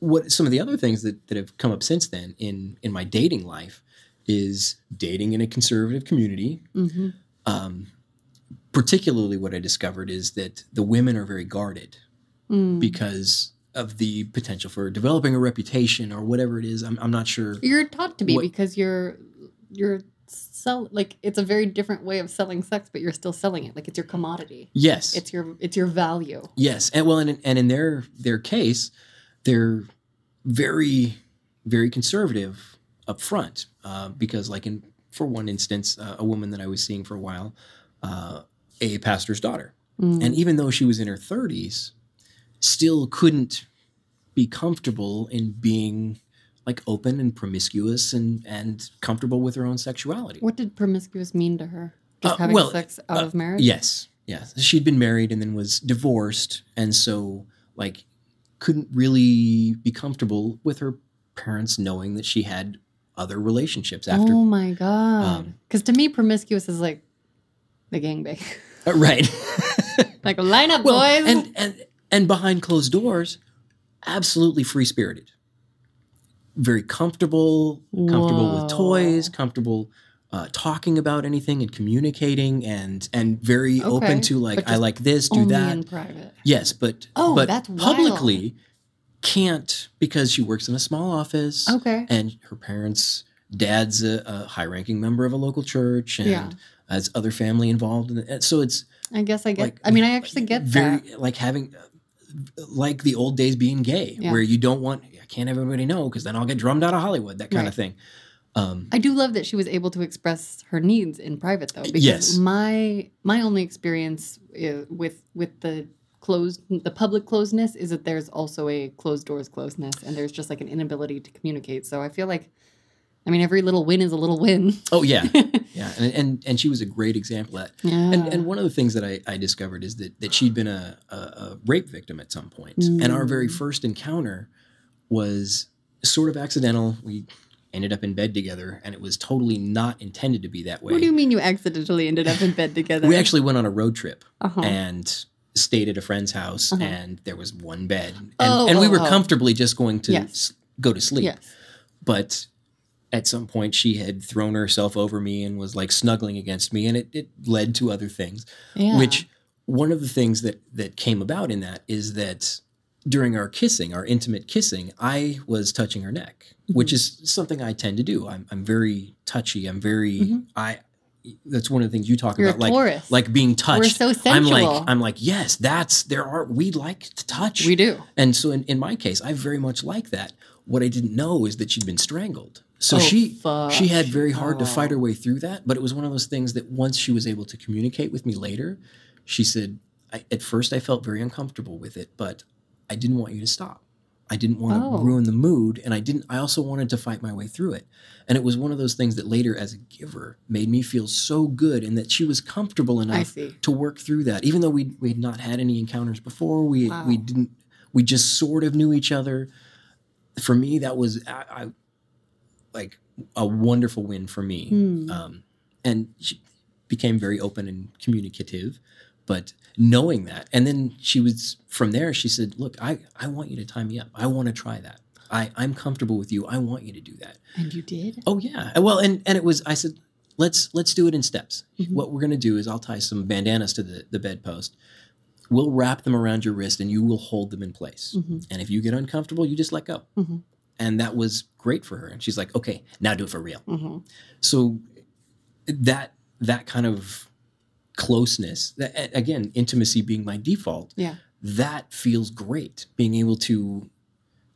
what some of the other things that that have come up since then in in my dating life is dating in a conservative community. Mm-hmm. Um, particularly, what I discovered is that the women are very guarded Mm. because of the potential for developing a reputation or whatever it is. I'm, I'm not sure. You're taught to be What- because you're you're sell like it's a very different way of selling sex, but you're still selling it like it's your commodity. Yes, It's your it's your value. Yes, and well, and, and in their their case, they're very very conservative up front uh, because, like in for one instance, uh, a woman that I was seeing for a while, uh, a pastor's daughter, Mm. and even though she was in her thirties, still couldn't be comfortable in being like open and promiscuous and and comfortable with her own sexuality. What did promiscuous mean to her? Just Uh, having well, sex out uh, of marriage? Yes, yes. She'd been married and then was divorced, and so like couldn't really be comfortable with her parents knowing that she had other relationships after. oh my god! um, Because to me, promiscuous is like the gangbang. Uh, right. (laughs) like line up, well, boys. and and and behind closed doors, absolutely free spirited, very comfortable, comfortable with toys, comfortable uh, talking about anything and communicating, and and very Okay, open to like I like this, do that. in private. Yes, but Oh, but that's wild. publicly can't because she works in a small office Okay. and her parents dad's a, a high-ranking member of a local church and Yeah. has other family involved in it. So it's I guess I get. like I mean, I actually get very that. like having like the old days being gay Yeah. where you don't want I can't have everybody know because then I'll get drummed out of Hollywood that kind Right. of thing. Um, I do love that she was able to express her needs in private, though. Because Yes. my my only experience uh, with with the closed the public closedness is that there's also a closed doors closeness, and there's just like an inability to communicate. So I feel like, I mean, every little win is a little win. oh yeah, (laughs) yeah, and, and and she was a great example of that. yeah. And, and one of the things that I, I discovered is that, that she'd been a, a, a rape victim at some point. And our very Mm. first encounter was sort of accidental. We ended up in bed together, and it was totally not intended to be that way. what do you mean you accidentally ended up in bed (laughs) together? we actually went on a road trip uh-huh. and stayed at a friend's house, Uh-huh. and there was one bed. And, Oh, and we oh, were oh. comfortably just going to Yes. s- go to sleep. yes. But at some point, she had thrown herself over me and was like snuggling against me, and it, it led to other things Yeah. which one of the things that that came about in that is that during our kissing our intimate kissing i was touching her neck which is something i tend to do i'm, I'm very touchy i'm very Mhm. i that's one of the things you talk You're about like Taurus. like being touched We're so sensual. i'm like i'm like yes that's there are we like to touch we do. and so in, in my case i very much like that what i didn't know is that she'd been strangled so Oh, she fuck. she had very hard to fight Oh. her way through that but it was one of those things that once she was able to communicate with me later she said I, at first i felt very uncomfortable with it but i didn't want you to stop i didn't want to Oh. ruin the mood and i didn't i also wanted to fight my way through it and it was one of those things that later as a giver made me feel so good and that she was comfortable enough to work through that even though we we had not had any encounters before we Wow. we didn't we just sort of knew each other for me that was I, I like a wonderful win for me Hmm. um, and she became very open and communicative but knowing that and then she was from there she said look i i want you to tie me up i want to try that i i'm comfortable with you i want you to do that And you did? oh yeah well and and it was i said let's let's do it in steps Mhm. what we're going to do is i'll tie some bandanas to the the bedpost we'll wrap them around your wrist and you will hold them in place Mhm. and if you get uncomfortable you just let go Mhm. And that was great for her and she's like okay now do it for real Mhm. so that that kind of closeness that again intimacy being my default Yeah. that feels great being able to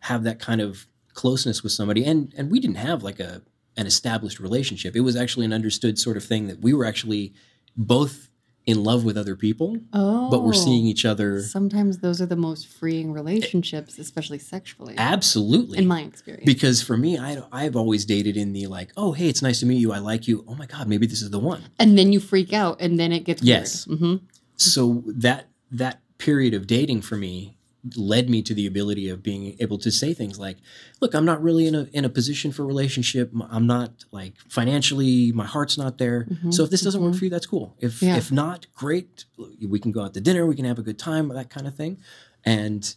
have that kind of closeness with somebody and and we didn't have like a an established relationship it was actually an understood sort of thing that we were actually both in love with other people Oh. but we're seeing each other Sometimes those are the most freeing relationships, especially sexually. absolutely in my experience. because for me I, i've always dated in the like oh hey it's nice to meet you i like you oh my god maybe this is the one and then you freak out, and then it gets Yes. weird. hmm so that that period of dating for me led me to the ability of being able to say things like look i'm not really in a in a position for a relationship i'm not like financially my heart's not there. Mhm, so if this doesn't work mhm. for you that's cool. If Yeah. if not great. We can go out to dinner. We can have a good time that kind of thing. And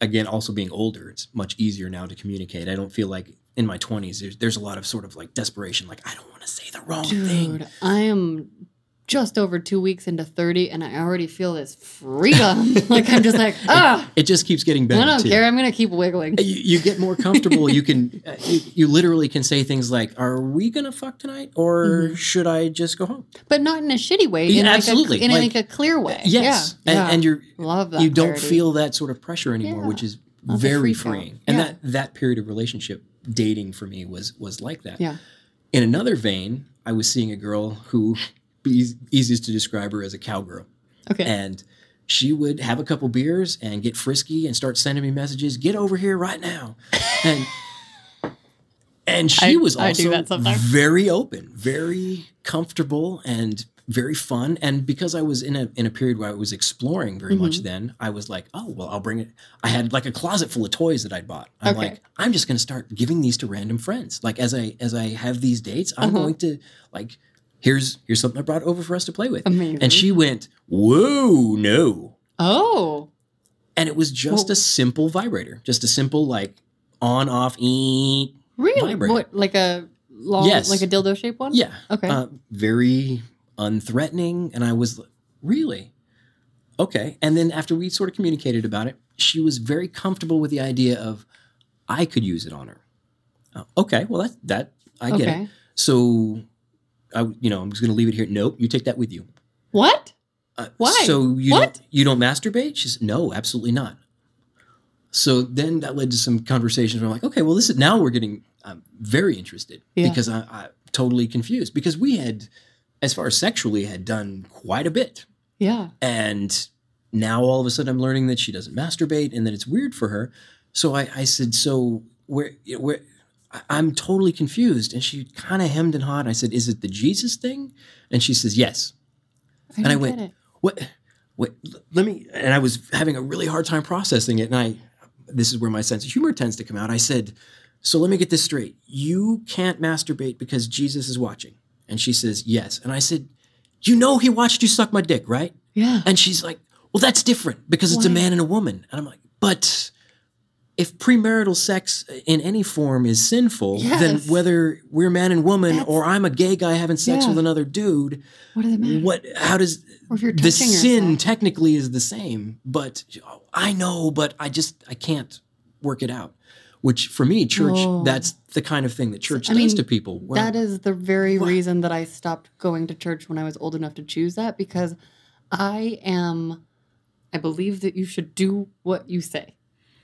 again also being older it's much easier now to communicate. I don't feel like in my 20s there's, there's a lot of sort of like desperation like i don't want to say the wrong thing. Dude, I am just over two weeks into 30, and I already feel this freedom. (laughs) like, I'm just like, (laughs) ah, it just keeps getting better I don't too. care. I'm going to keep wiggling. you, you get more comfortable. you can, (laughs) uh, you, you literally can say things like, "Are we gonna fuck tonight, or Mhm. should I just go home?" But not in a shitty way. Yeah, in like absolutely. A, in Like- like, a clear way. Yes, Yeah. and, yeah. and you're Love that. you don't clarity. feel that sort of pressure anymore, Yeah. which is very freeing. And that that period of relationship dating for me was was like that. Yeah. In another vein, I was seeing a girl who, eas- easiest to describe her as a cowgirl. Okay. and she would have a couple beers and get frisky and start sending me messages. Get over here right now, and and she I- was also very open, very comfortable, and very fun. And because I was in a in a period where I was exploring very much, Mhm. then I was like, oh well, I'll bring it. I had like a closet full of toys that I'd bought. I'm Okay. like, I'm just going to start giving these to random friends. Like as I as I have these dates, I'm Uh-huh. going to like here's here's something I brought over for us to play with. Amazing. And she went, whoa, no. Oh. And it was just Well- a simple vibrator, just a simple like on off e. Really? Vibrator. What like a long Yes. like a dildo shaped one? Yeah, Okay. uh, very unthreatening. And I was really okay. And then after we sort of communicated about it, she was very comfortable with the idea of I could use it on her. Uh, okay, well that that I get okay. it. So I you know I'm just going to leave it here. Nope, you take that with you. What? Uh, Why? So you What? don't you don't masturbate? She said, no, absolutely not. So then that led to some conversations where I'm like, okay, well, this is now we're getting um, very interested Yeah. because I, I'm totally confused because we had, as far as sexually, had done quite a bit, Yeah. and now all of a sudden I'm learning that she doesn't masturbate and that it's weird for her. So I, I said, so where where. I'm totally confused. And she kind of hemmed and hawed. I said, Is it the Jesus thing? And she says, Yes. I And I went, what what let me and i was having a really hard time processing it and i this is where my sense of humor tends to come out i said so let me get this straight you can't masturbate because jesus is watching and she says yes and i said you know he watched you suck my dick right Yeah. and she's like well that's different because it's a man and a woman and i'm like but if premarital sex in any form is sinful, then whether we're man and woman That's- or I'm a gay guy having sex Yeah. with another dude, What does it matter? what how does Or if you're the sin yourself. technically is the same but i know but i just i can't work it out which for me church Oh. that's the kind of thing that church I does mean, to people that is the very reason that I stopped going to church when I was old enough to choose that because I am I believe that you should do what you say.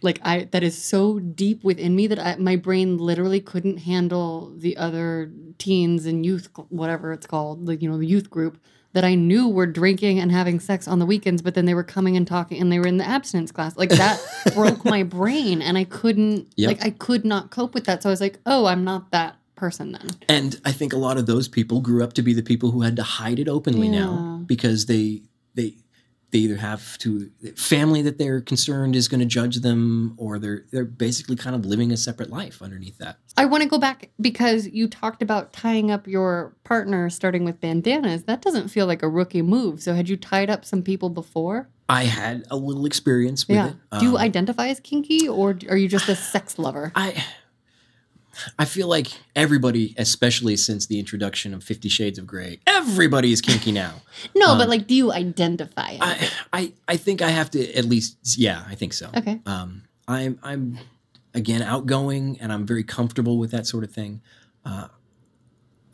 Like I that is so deep within me that I, my brain literally couldn't handle the other teens and youth whatever it's called, like you know, the youth group that I knew were drinking and having sex on the weekends, but then they were coming and talking and they were in the abstinence class. Like that (laughs) broke my brain and I couldn't Yep. like I could not cope with that. So I was like, "Oh, I'm not that person then." and i think a lot of those people grew up to be the people who had to hide it openly now because they they they either have to family that they're concerned is going to judge them or they're they're basically kind of living a separate life underneath that I want to go back because you talked about tying up your partner starting with bandanas. That doesn't feel like a rookie move. So had you tied up some people before? i had a little experience with yeah. it Do you Um, identify as kinky or are you just a sex lover? I I feel like everybody, especially since the introduction of Fifty Shades of Grey, everybody is kinky now. (laughs) No, um, but like, do you identify? I. I I think I have to at least yeah, I think so. okay. Um, I'm I'm again outgoing and I'm very comfortable with that sort of thing. Uh,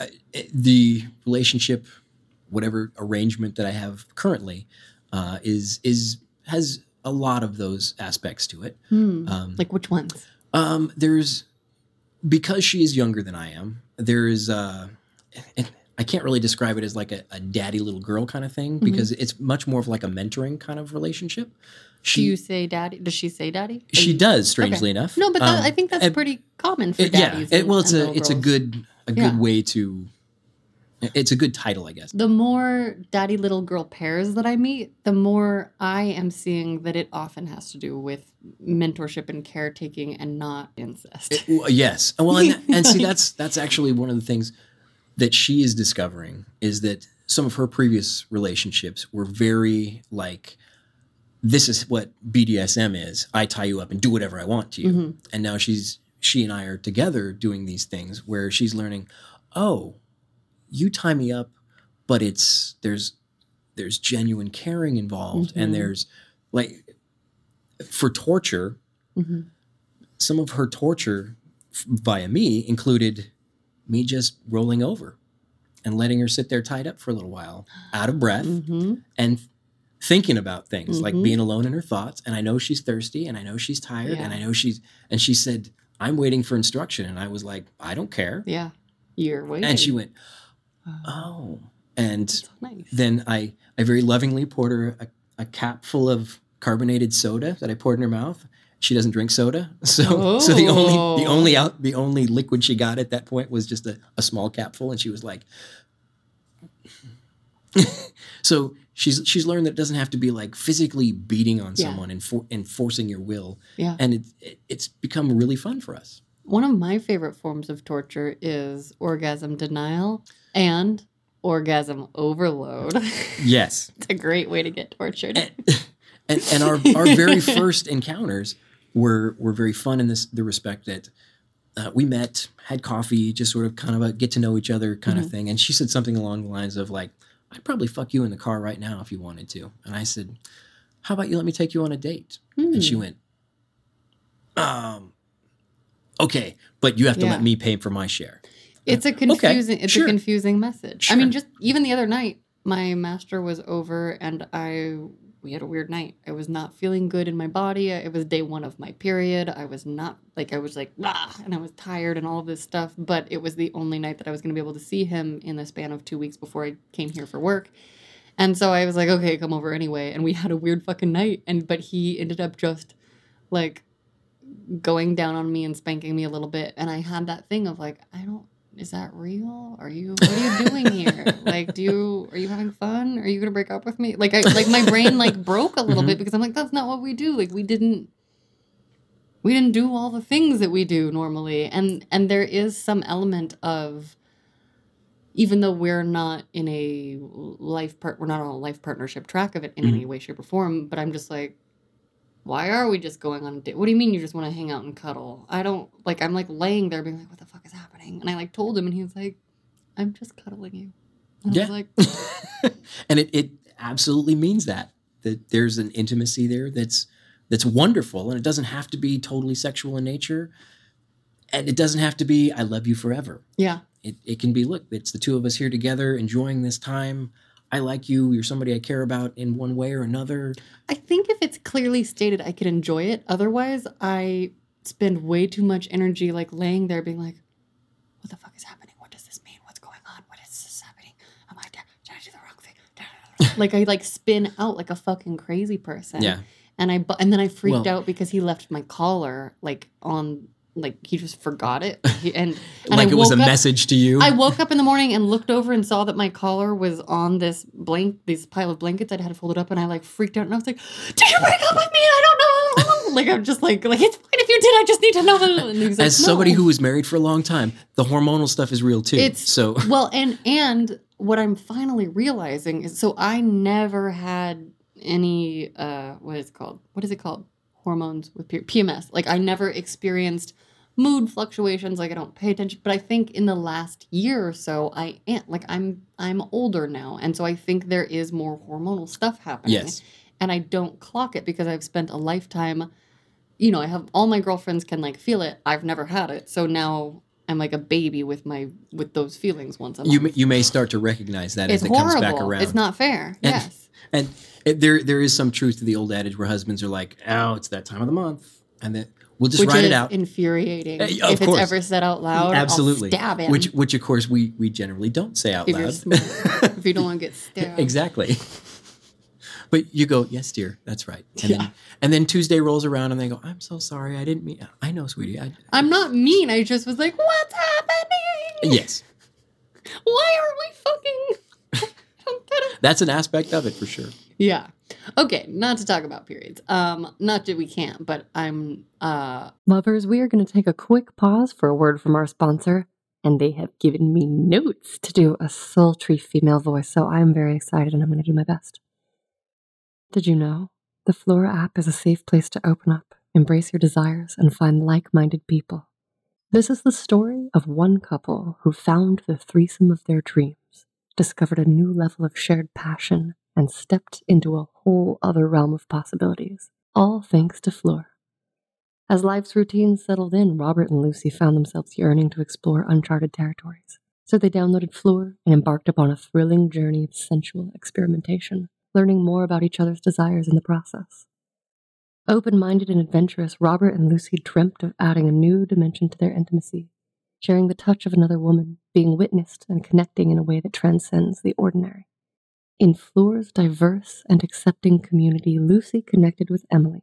I- the relationship, whatever arrangement that I have currently, uh, is is has a lot of those aspects to it. Hmm. Um, Like which ones? Um, there's because she is younger than I am. There is uh, and I can't really describe it as like a, a daddy little girl kind of thing Mm-hmm. because it's much more of like a mentoring kind of relationship. She do you say daddy? Does she say daddy? She does strangely enough. No, but that, Um, I think that's pretty common for it- yeah. It, well, it's a it's a good a Yeah. good way to. It's a good title, I guess. The more daddy little girl pairs that I meet, the more I am seeing that it often has to do with mentorship and caretaking and not incest. It- well, yes. Well, and, and see, (laughs) that's that's actually one of the things that she is discovering is that some of her previous relationships were very like, this is what BDSM is. I tie you up and do whatever I want to you. Mhm. And now she's she and I are together doing these things where she's learning, oh, you tie me up, but it's there's there's genuine caring involved, Mhm. and there's like for torture Mhm. some of her torture f- via me included me just rolling over and letting her sit there tied up for a little while, out of breath, Mhm. and thinking about things like Mhm. being alone in her thoughts. And I know she's thirsty, and I know she's tired, and I know she's. And she said, "I'm waiting for instruction," and I was like, "I don't care." Yeah. You're waiting. And she went, Oh, "Oh," and nice. then I I very lovingly poured her a, a cap full of carbonated soda that I poured in her mouth. She doesn't drink soda, (laughs) so so the only the Oh. only out the only liquid she got at that point was just a, a small capful, and she was like, (laughs) so she's she's learned that it doesn't have to be like physically beating on Yeah. someone and for, and forcing your will, Yeah. and it, it it's become really fun for us. One of my favorite forms of torture is orgasm denial and orgasm overload. (laughs) Yes, it's a great way to get tortured. and, and, and our, our very (laughs) first encounters were were very fun in this the respect that uh, we met, had coffee, just sort of kind of a get to know each other kind Mhm. of thing. And she said something along the lines of like, "I'd probably fuck you in the car right now if you wanted to." And I said, "How about you let me take you on a date?" And she Hmm. went, "Um, okay, but you have to Yeah. let me pay for my share." It's a confusing it's sure. a confusing message. I mean, just even the other night, my master was over and I we had a weird night. I was not feeling good in my body. It was day one of my period. I was not like I was like ah, and I was tired and all of this stuff. But it was the only night that I was going to be able to see him in the span of two weeks before I came here for work. And so I was like, okay, come over anyway. And we had a weird fucking night. And but he ended up just like going down on me and spanking me a little bit. And I had that thing of like, I don't is that real? Are you what are you doing here? (laughs) like, do you are you having fun? Are you gonna break up with me? Like I like my brain like (laughs) broke a little Mhm. bit because I'm like, that's not what we do. Like we didn't we didn't do all the things that we do normally. And and there is some element of even though we're not in a life part we're not on a life partnership track of it in Mhm. any way, shape, or form, but I'm just like why are we just going on a date? What do you mean you just want to hang out and cuddle? I don't like. I'm like laying there being like, what the fuck is happening? And I like told him, and he was like, I'm just cuddling you. And I Yeah. was like, (laughs) and it, it absolutely means that that there's an intimacy there that's that's wonderful and it doesn't have to be totally sexual in nature and it doesn't have to be i love you forever yeah, it, it can be look it's the two of us here together enjoying this time i like you you're somebody i care about in one way or another I think if it's clearly stated, I could enjoy it. Otherwise, I spend way too much energy like laying there being like, what the fuck is happening? What does this mean? What's going on? What is this happening? Am I did, did I do the wrong thing? (laughs) like I like spin out like a fucking crazy person. yeah and I bu- and then I freaked Well- out because he left my collar like on like he just forgot it He- (laughs) and, and like I it was a up- message to you I woke up in the morning and looked over and saw that my collar was on this blank this pile of blankets I'd had folded up and I like freaked out and I was like, "Did you break up with me? I don't know." (laughs) like I'm just like like it's fine if you did. I just need to know. that." Like, as somebody "No." who was married for a long time the hormonal stuff is real too It's- so (laughs) well and and what i'm finally realizing is so i never had any uh what is it called what is it called hormones with P- pms like i never experienced mood fluctuations like i don't pay attention but i think in the last year or so i am like i'm i'm older now and so i think there is more hormonal stuff happening yes and I don't clock it because I've spent a lifetime. You know, I have all my girlfriends can like feel it. I've never had it, so now I'm like a baby with my with those feelings once a month. you may, you may start to recognize that it's as it horrible. comes back around It's not fair. And- yes. And it, there there is some truth to the old adage where husbands are like, "Oh, it's that time of the month," and then we'll just Which write it out. infuriating. Uh, if it's ever said out loud, Absolutely. I'll stab him. Which which of course we we generally don't say out if loud. smart. (laughs) if you don't want to get stabbed. exactly. But you go, yes, dear, that's right. And Yeah. then and then Tuesday rolls around and they go, I'm so sorry, I didn't mean. I know, sweetie. I, (laughs) I'm not mean. I just was like, what's happening? yes, Why are we fucking? I don't get it. That's an aspect of it for sure. Yeah. Okay, not to talk about periods. Um, not that we can't, but I'm uh Lovers, we are going to take a quick pause for a word from our sponsor, and they have given me notes to do a sultry female voice, so I'm very excited and I'm going to do my best. Did you know? The Flora app is a safe place to open up, embrace your desires, and find like minded people. This is the story of one couple who found the threesome of their dreams, discovered a new level of shared passion, and stepped into a whole other realm of possibilities, all thanks to Flora. As life's routines settled in, Robert and Lucy found themselves yearning to explore uncharted territories. So they downloaded Fleur and embarked upon a thrilling journey of sensual experimentation, learning more about each other's desires in the process. Open minded and adventurous, Robert and Lucy dreamt of adding a new dimension to their intimacy, sharing the touch of another woman, being witnessed and connecting in a way that transcends the ordinary. In Fleur's diverse and accepting community, Lucy connected with Emily,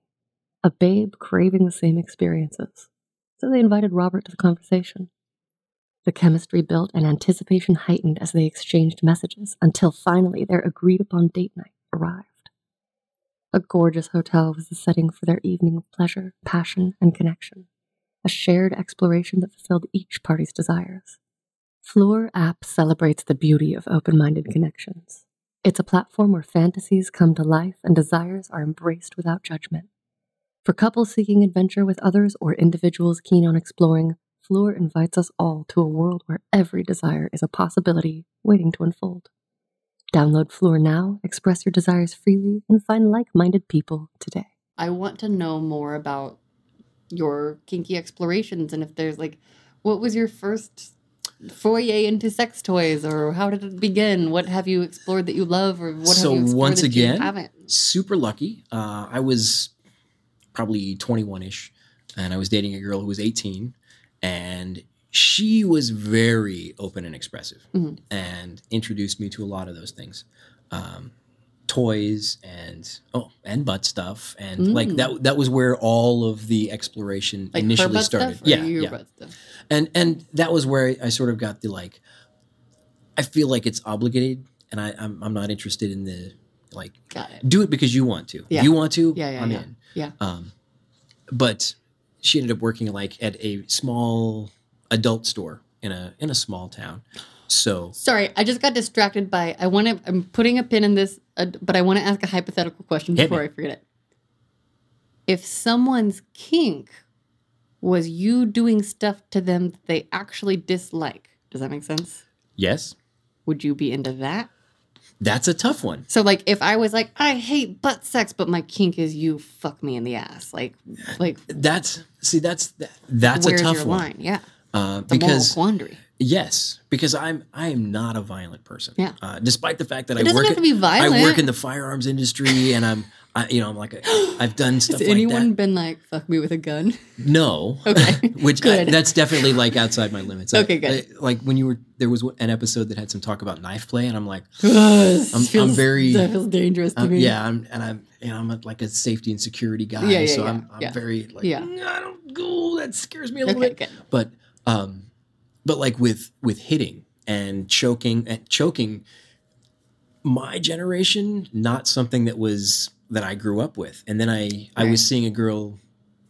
a babe craving the same experiences. So they invited Robert to the conversation. The chemistry built and anticipation heightened as they exchanged messages until finally their agreed upon date night arrived. A gorgeous hotel was the setting for their evening of pleasure, passion, and connection, a shared exploration that fulfilled each party's desires. Floor app celebrates the beauty of open minded connections. It's a platform where fantasies come to life and desires are embraced without judgment. For couples seeking adventure with others or individuals keen on exploring, Floor invites us all to a world where every desire is a possibility waiting to unfold. Download Floor now, express your desires freely, and find like minded people today. I want to know more about your kinky explorations and if there's like, what was your first foyer into sex toys or how did it begin? What have you explored that you love or what So have you explored once that you again, haven't? super lucky. Uh, I was probably 21 ish, and I was dating a girl who was 18, and she was very open and expressive Mhm. and introduced me to a lot of those things. Um, toys and oh and butt stuff and like Mm. that that was where all of the exploration Like initially started yeah your yeah butt stuff? and and that was where I, I sort of got the like i feel like it's obligated and I, I'm, I'm not interested in the like it. do it because you want to. Yeah. You want to. Yeah, yeah, I'm yeah. in. Yeah. Um, but she ended up working like at a small adult store in a in a small town. So Sorry, I just got distracted by. I want to. I'm putting a pin in this, uh, but I want to ask a hypothetical question before. I forget it. If someone's kink was you doing stuff to them that they actually dislike, does that make sense? yes, Would you be into that? that's a tough one. So, like, if I was like, I hate butt sex, but my kink is you fuck me in the ass, like, like, That's see that's that, that's a tough one line? Yeah, uh, because quandary. Yes because I'm I am not a violent person. Yeah. Uh, despite the fact that It I work have at- to be violent. I work in the firearms industry and I'm I, you know I'm like a, I've done (gasps) stuff Has like anyone that. been like, fuck me with a gun? No. (laughs) Okay, (laughs) Which I- that's definitely like outside my limits. Okay, good. I- like when you were there was an episode that had some talk about knife play, and I'm like, (sighs) I'm, I'm very- That feels dangerous to um, me. yeah, I'm and I'm you know I'm a, like a safety and security guy, Yeah, yeah, so yeah, I'm I'm very like Yeah. "Mm, I don't go. That scares me a little Okay, bit. good. But um, but like with with hitting and choking and choking, my generation not something that was that I grew up with, and then I I was seeing a girl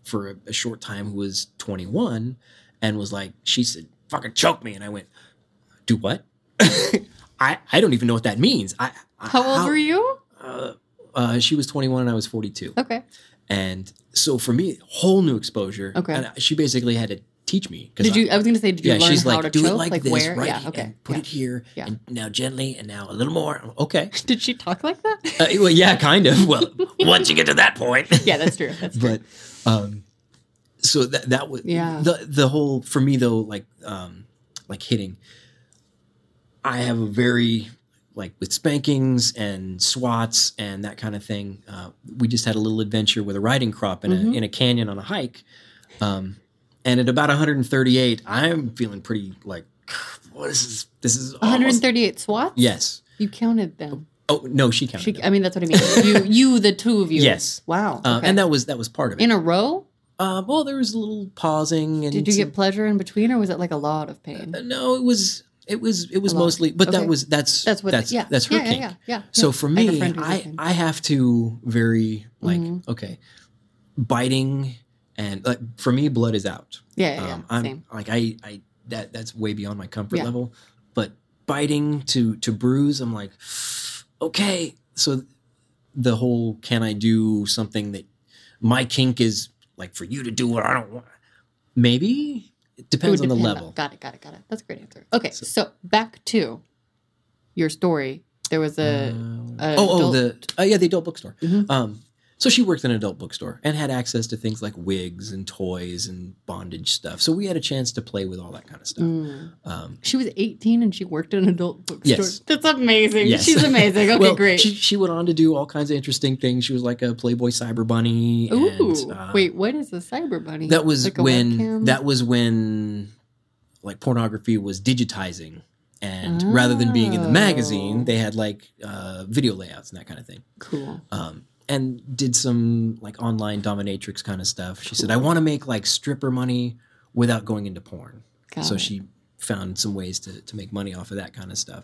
for a, a short time who was 21 and was like she said fucking choke me. And I went do what? (laughs) I I don't even know what that means. I I- How old were you? uh, uh, she was 21 and I was 42 Okay. and so for me whole new exposure. Okay. and she basically had to teach me Did I- you? I was gonna say, did you yeah learn she's how like to do choke? it like, this where? right Yeah. Okay. put yeah. it here Yeah. and now gently and now a little more okay (laughs) Did she talk like that? uh, well yeah kind of well (laughs) once you get to that point yeah, that's true. That's true. but um so that that was Yeah. the the whole for me though like um like hitting i have a very like with spankings and swats and that kind of thing uh, we just had a little adventure with a riding crop in Mhm. a in a canyon on a hike um and at about 138 i'm feeling pretty like what is this this is almost, 138 swats. yes You counted them. oh no she counted She, them. I mean, that's what I mean. You, you, the two of you. Yes. Wow. Uh, okay. and that was that was part of it in a row. uh, well there was a little pausing and Did you some- get pleasure in between, or was it like a lot of pain? Uh, no, it was it was it was mostly, but Okay. that was that's That's what. that's yeah. that's her yeah, kink. Yeah, yeah, yeah. So for I me, the I. I have to very like Mhm. okay, biting and like for me, blood is out. yeah, yeah, yeah. Um, I'm Same. like I I that that's way beyond my comfort Yeah. level. But biting to to bruise, I'm like okay. So the whole can I do something that my kink is like for you to do what I don't want. Maybe it It depends would on the level. Got it. Got it. Got it. That's a great answer. Okay, so, So- back to your story. There was a. Uh, a oh, oh, the uh, yeah, the adult bookstore. Mhm. Um, so she worked in an adult bookstore and had access to things like wigs and toys and bondage stuff. So we had a chance to play with all that kind of stuff. Mm. Um, She was 18 and she worked in an adult bookstore. Yes. That's amazing. Yes. She's amazing. (laughs) Okay, well, great. She, she went on to do all kinds of interesting things. She was like a Playboy cyber bunny. Ooh. and, uh, Wait, what is a cyber bunny? that was Like when webcam? that was when like pornography was digitizing And rather than being in the magazine, Oh. they had like uh, video layouts and that kind of thing. Cool. Um, and did some like online dominatrix kind of stuff. She said, I want to make like stripper money without going into porn. Got so it. she found some ways to, to make money off of that kind of stuff.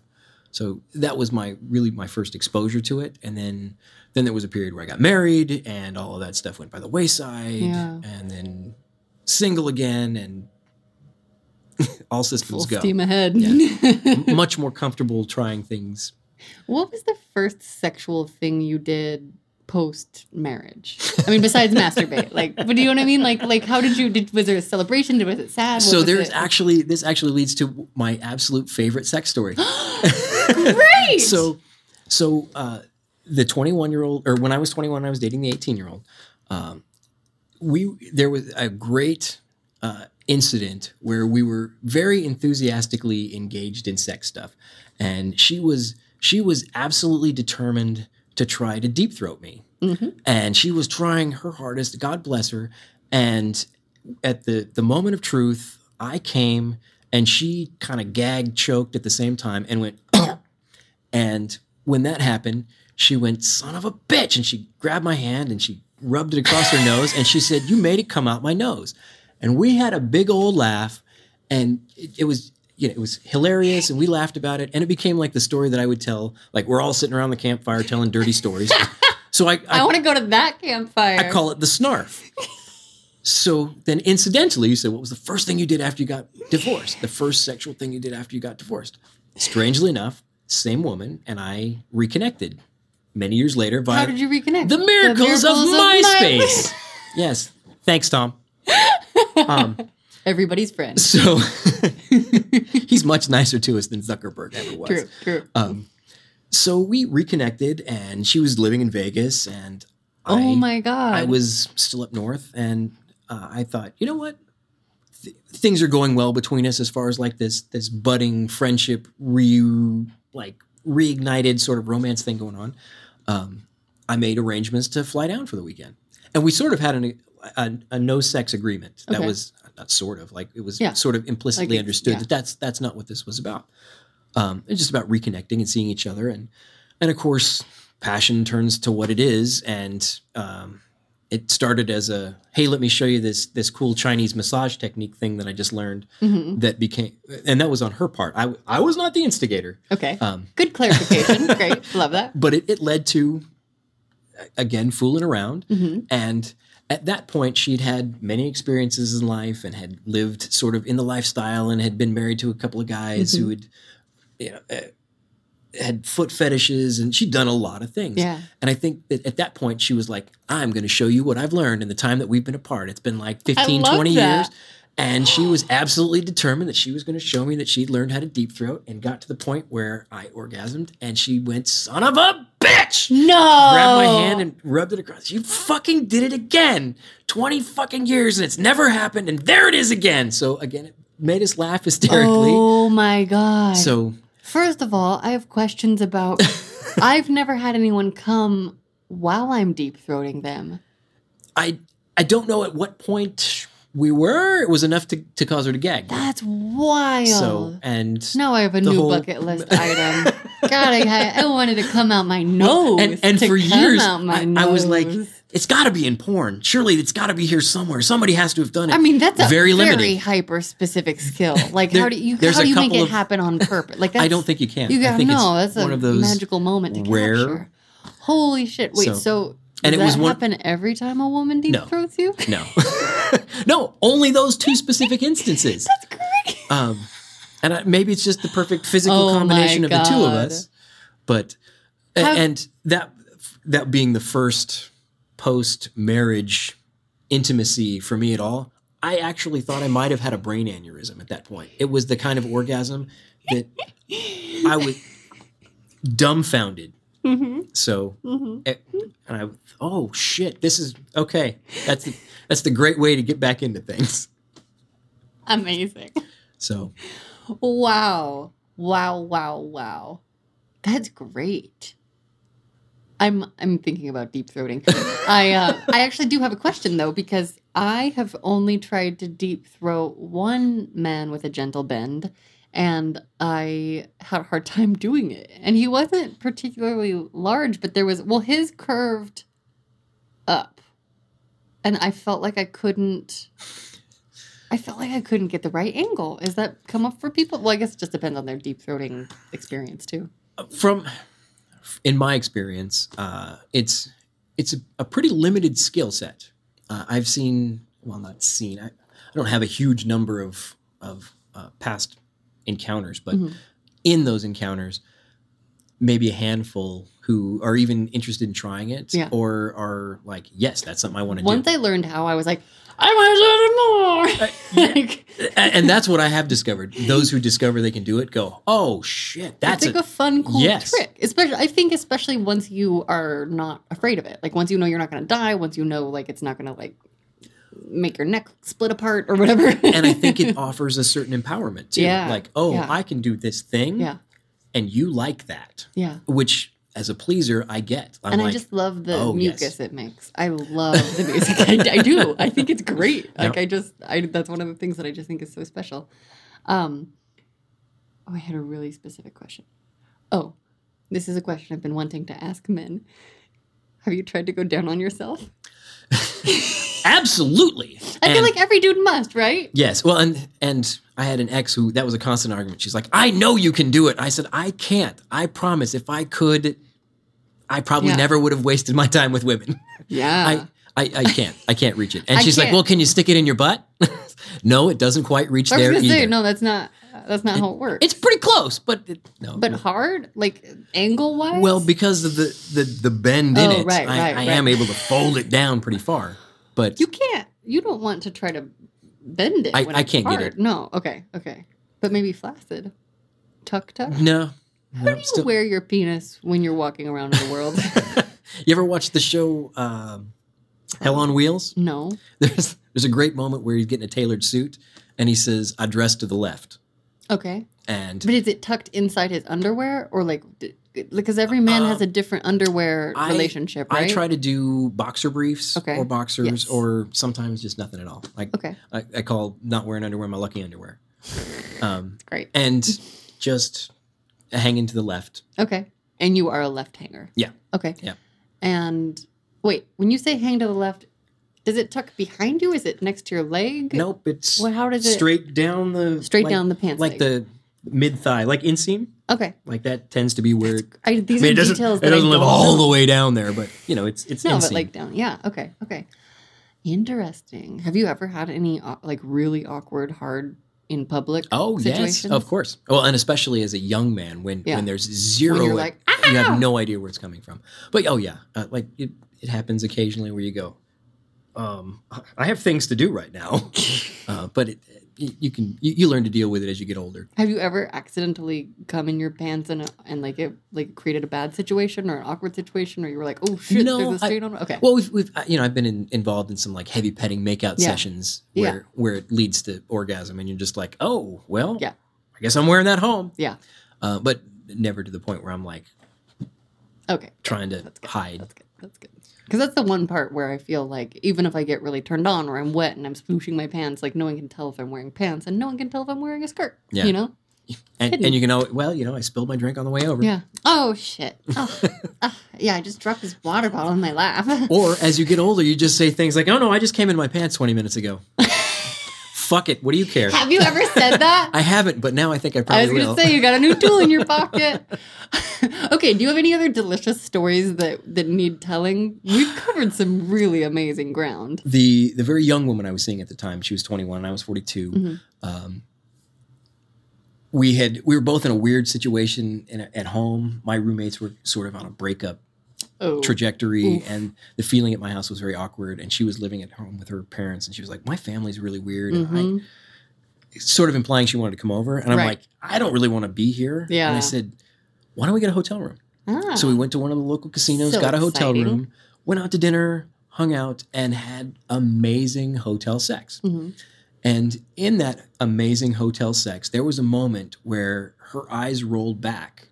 So that was my really my first exposure to it. And then then there was a period where I got married and all of that stuff went by the wayside. Yeah. And then single again and (laughs) all systems Full go. steam ahead. M- (laughs) Much more comfortable trying things. what was the first sexual thing you did post marriage? I mean, besides (laughs) masturbate. Like, but do you know what I mean? Like, like how did you? Did was there a celebration? Did was it sad? What So there's it? actually this actually leads to my absolute favorite sex story. (gasps) (laughs) great. so so uh, the 21 year old or when i was 21 i was dating the 18 year old um, we there was a great uh, incident where we were very enthusiastically engaged in sex stuff and she was she was absolutely determined to try to deep throat me Mhm. and she was trying her hardest god bless her and at the the moment of truth i came and she kind of gagged choked at the same time and went (coughs) and when that happened, she went, son of a bitch. And she grabbed my hand and she rubbed it across her nose. And she said, You made it come out my nose. And we had a big old laugh. And it, it was, you know, it was hilarious. And we laughed about it. And it became like the story that I would tell. Like we're all sitting around the campfire telling dirty stories. (laughs) So I, I, I, want to go to that campfire. I call it the snarf. So then, incidentally, you said, What was the first thing you did after you got divorced? The first sexual thing you did after you got divorced? Strangely enough, same woman and I reconnected many years later via How did you reconnect? the miracles, of, my- MySpace. (laughs) yes. Thanks, Tom. (laughs) Um, Everybody's friend. so (laughs) he's much nicer to us than Zuckerberg ever was. True, true. Um, so we reconnected, and she was living in Vegas, and oh I, my god. I was still up north, and uh, I thought, you know what? Th- things are going well between us as far as like this this budding friendship, re like reignited sort of romance thing going on. Um, I made arrangements to fly down for the weekend, and we sort of had an, a, a no sex agreement. That Okay. was not sort of like it was Yeah. sort of implicitly Like understood yeah. that that's that's not what this was about. Um, it's just about reconnecting and seeing each other, and and of course, passion turns to what it is, and um, it started as a hey, let me show you this this cool Chinese massage technique thing that I just learned Mhm. that became, and that was on her part. I I was not the instigator, Okay. um, Good clarification. (laughs) Great. Love that. but it, it led to again fooling around hmm and at that point she'd had many experiences in life and had lived sort of in the lifestyle and had been married to a couple of guys who had you know, uh, had foot fetishes and she'd done a lot of things Yeah. and i think that at that point she was like i'm going to show you what i've learned in the time that we've been apart it's been like 15 20 that. years and she was absolutely determined that she was going to show me that she'd learned how to deep throat and got to the point where i orgasmed and she went son of a bitch No. grabbed my hand and rubbed it across. You fucking did it again. 20 fucking years and it's never happened and there it is again. So again, it made us laugh hysterically. Oh my god. So First of all, I have questions about. (laughs) I've never had anyone come while I'm deep throating them. I I don't know at what point we were. It was enough to, to cause her to gag. That's wild. So and now I have a new whole- bucket list (laughs) item. God, I, I wanted to come out my nose. and, and to for years I, I was like, it's got to be in porn. Surely it's got to be here somewhere. Somebody has to have done it. I mean, that's a very very, hyper specific skill. (laughs) Like, There- how do you how do you make it of- happen on purpose? Like, (laughs) I don't think you can. you gotta think know. That's a one of those magical moment to rare- capture. Holy shit! Wait, So- so, and it was that one- happen every time a woman deep No. throats you? No, (laughs) no, only those two specific instances. That's great. Um, and I, maybe it's just the perfect physical Oh combination of the two of us. But How- and that that being the first post marriage intimacy for me at all, I actually thought I might have had a brain aneurysm at that point. It was the kind of orgasm that I was dumbfounded. Hmm So hmm it- and I oh shit, this is okay. That's the, that's the great way to get back into things. Amazing. So Wow. Wow, wow, wow. That's great. I'm I'm thinking about deep throating. (laughs) I uh, I actually do have a question though because I have only tried to deep throat one man with a gentle bend, and I had a hard time doing it. And he wasn't particularly large, but there was well, his curved up, and I felt like I couldn't. I felt like I couldn't get the right angle. Is that come up for people? Well, I guess it just depends on their deep throating experience too. From in my experience, uh, it's it's a, a pretty limited skill set. Uh, I've seen, well, not seen. I, I don't have a huge number of of uh, past encounters, but Mhm. in those encounters, maybe a handful who are even interested in trying it, Yeah. or are like, yes, that's something I want to do. Once I learned how, I was like, I want to do it more. (laughs) Like, A- and that's what I have discovered. Those who discover they can do it go, oh shit, that's like a, a, fun, cool Yes. trick. Especially, I think, especially once you are not afraid of it. Like once you know you're not going to die. Once you know, like it's not going to like make your neck split apart or whatever. and I think it (laughs) offers a certain empowerment too. Yeah, Like, oh, yeah. I can do this thing, yeah, and you like that, yeah. which as a pleaser I get. I'm and like, I just love the oh, yes. mucus it makes. I love the music. I, I do. I think it's great. Like. I just, I that's one of the things that I just think is so special. Um, oh, I had a really specific question. Oh, this is a question I've been wanting to ask men. Have you tried to go down on yourself? (laughs) absolutely. I feel like every dude must, right? Yes. Well, and and I had an ex who that was a constant argument. She's like, "I know you can do it." I said, "I can't. I promise. If I could, I probably Yeah. never would have wasted my time with women. Yeah. I, I I can't. I can't reach it." And (laughs) she's like. "Well, can you stick it in your butt?" (laughs) no, it doesn't quite reach I was there gonna either. say no. That's not. That's not how it works. It's pretty close, but it, no. but hard, like angle wise. well, because of the the, the bend in Oh, it, right, I, right, I right. am able to fold it down pretty far. But you can't. You don't want to try to bend it. I- I can't get it. No. Okay. Okay. But maybe flaccid. Tuck tuck. no. How no, do you still- wear your penis when you're walking around in the world? (laughs) you ever watch the show um, Hell on Wheels? no. There's there's a great moment where he's getting a tailored suit, and he says, "I dress to the left." Okay. And But is it tucked inside his underwear or like? Because every man has a different underwear I- relationship, right? I try to do boxer briefs Okay. or boxers, Yes. or sometimes just nothing at all. Like Okay. I, I call not wearing underwear my lucky underwear. Um, (laughs) Great. and just hanging to the left. Okay. And you are a left hanger. Yeah. Okay. Yeah. And wait, when you say hang to the left, does it tuck behind you? Is it next to your leg? Nope, it's Well, how does it straight down the straight like- down the pants? like leg? the mid thigh, like inseam. Okay. Like that tends to be where. I, these I mean, are it doesn't, details it doesn't live all know. the way down there, but you know, it's it's No, inseam. but like down. Yeah. Okay. Okay. Interesting. Have you ever had any like really awkward, hard in public? Oh situations? yes, of course. Well, and especially as a young man, when Yeah. when there's zero, When like, you have no idea where it's coming from. But oh yeah, uh, like it, it happens occasionally where you go, um, I have things to do right now, (laughs) uh, but it, you, you can you, you learn to deal with it as you get older. Have you ever accidentally come in your pants and and like it like created a bad situation or an awkward situation, or you were like, oh shit, No, there's a stain on. Okay. Well, we've, we've uh, you know I've been in, involved in some like heavy petting makeout Yeah. sessions Yeah. where where it leads to orgasm, and you're just like, oh well, Yeah. I guess I'm wearing that home. Yeah. uh, but never to the point where I'm like okay. trying to That's hide. That's good. That's good. Because that's the one part where I feel like even if I get really turned on or I'm wet and I'm splooshing my pants, like no one can tell if I'm wearing pants and no one can tell if I'm wearing a skirt. Yeah. You know? And, and you can know, well, you know, I spilled my drink on the way over. Yeah. Oh shit. (laughs) Oh, ah, yeah, I just dropped this water bottle in my lap. (laughs) Or as you get older, you just say things like, "Oh no, I just came in my pants 20 minutes ago." (laughs) Fuck it. What do you care? Have you ever said that? I haven't, but now I think I probably I was going to say you got a new tool in your pocket. Okay, do you have any other delicious stories that that need telling? We've covered some really amazing ground. the the very young woman I was seeing at the time, she was 21 and I was 42. Mhm. Um, we had we were both in a weird situation in, at home. My roommates were sort of on a breakup Oh. trajectory, Oof. and the feeling at my house was very awkward. And she was living at home with her parents, and she was like, "My family's really weird." And I, Mhm. sort of implying she wanted to come over, and I'm Right. like, "I don't really want to be here." And Yeah. I said, "Why don't we get a hotel room?" Ah. So we went to one of the local casinos, So got a hotel exciting. room, went out to dinner, hung out, and had amazing hotel sex. Mhm. And in that amazing hotel sex, there was a moment where her eyes rolled back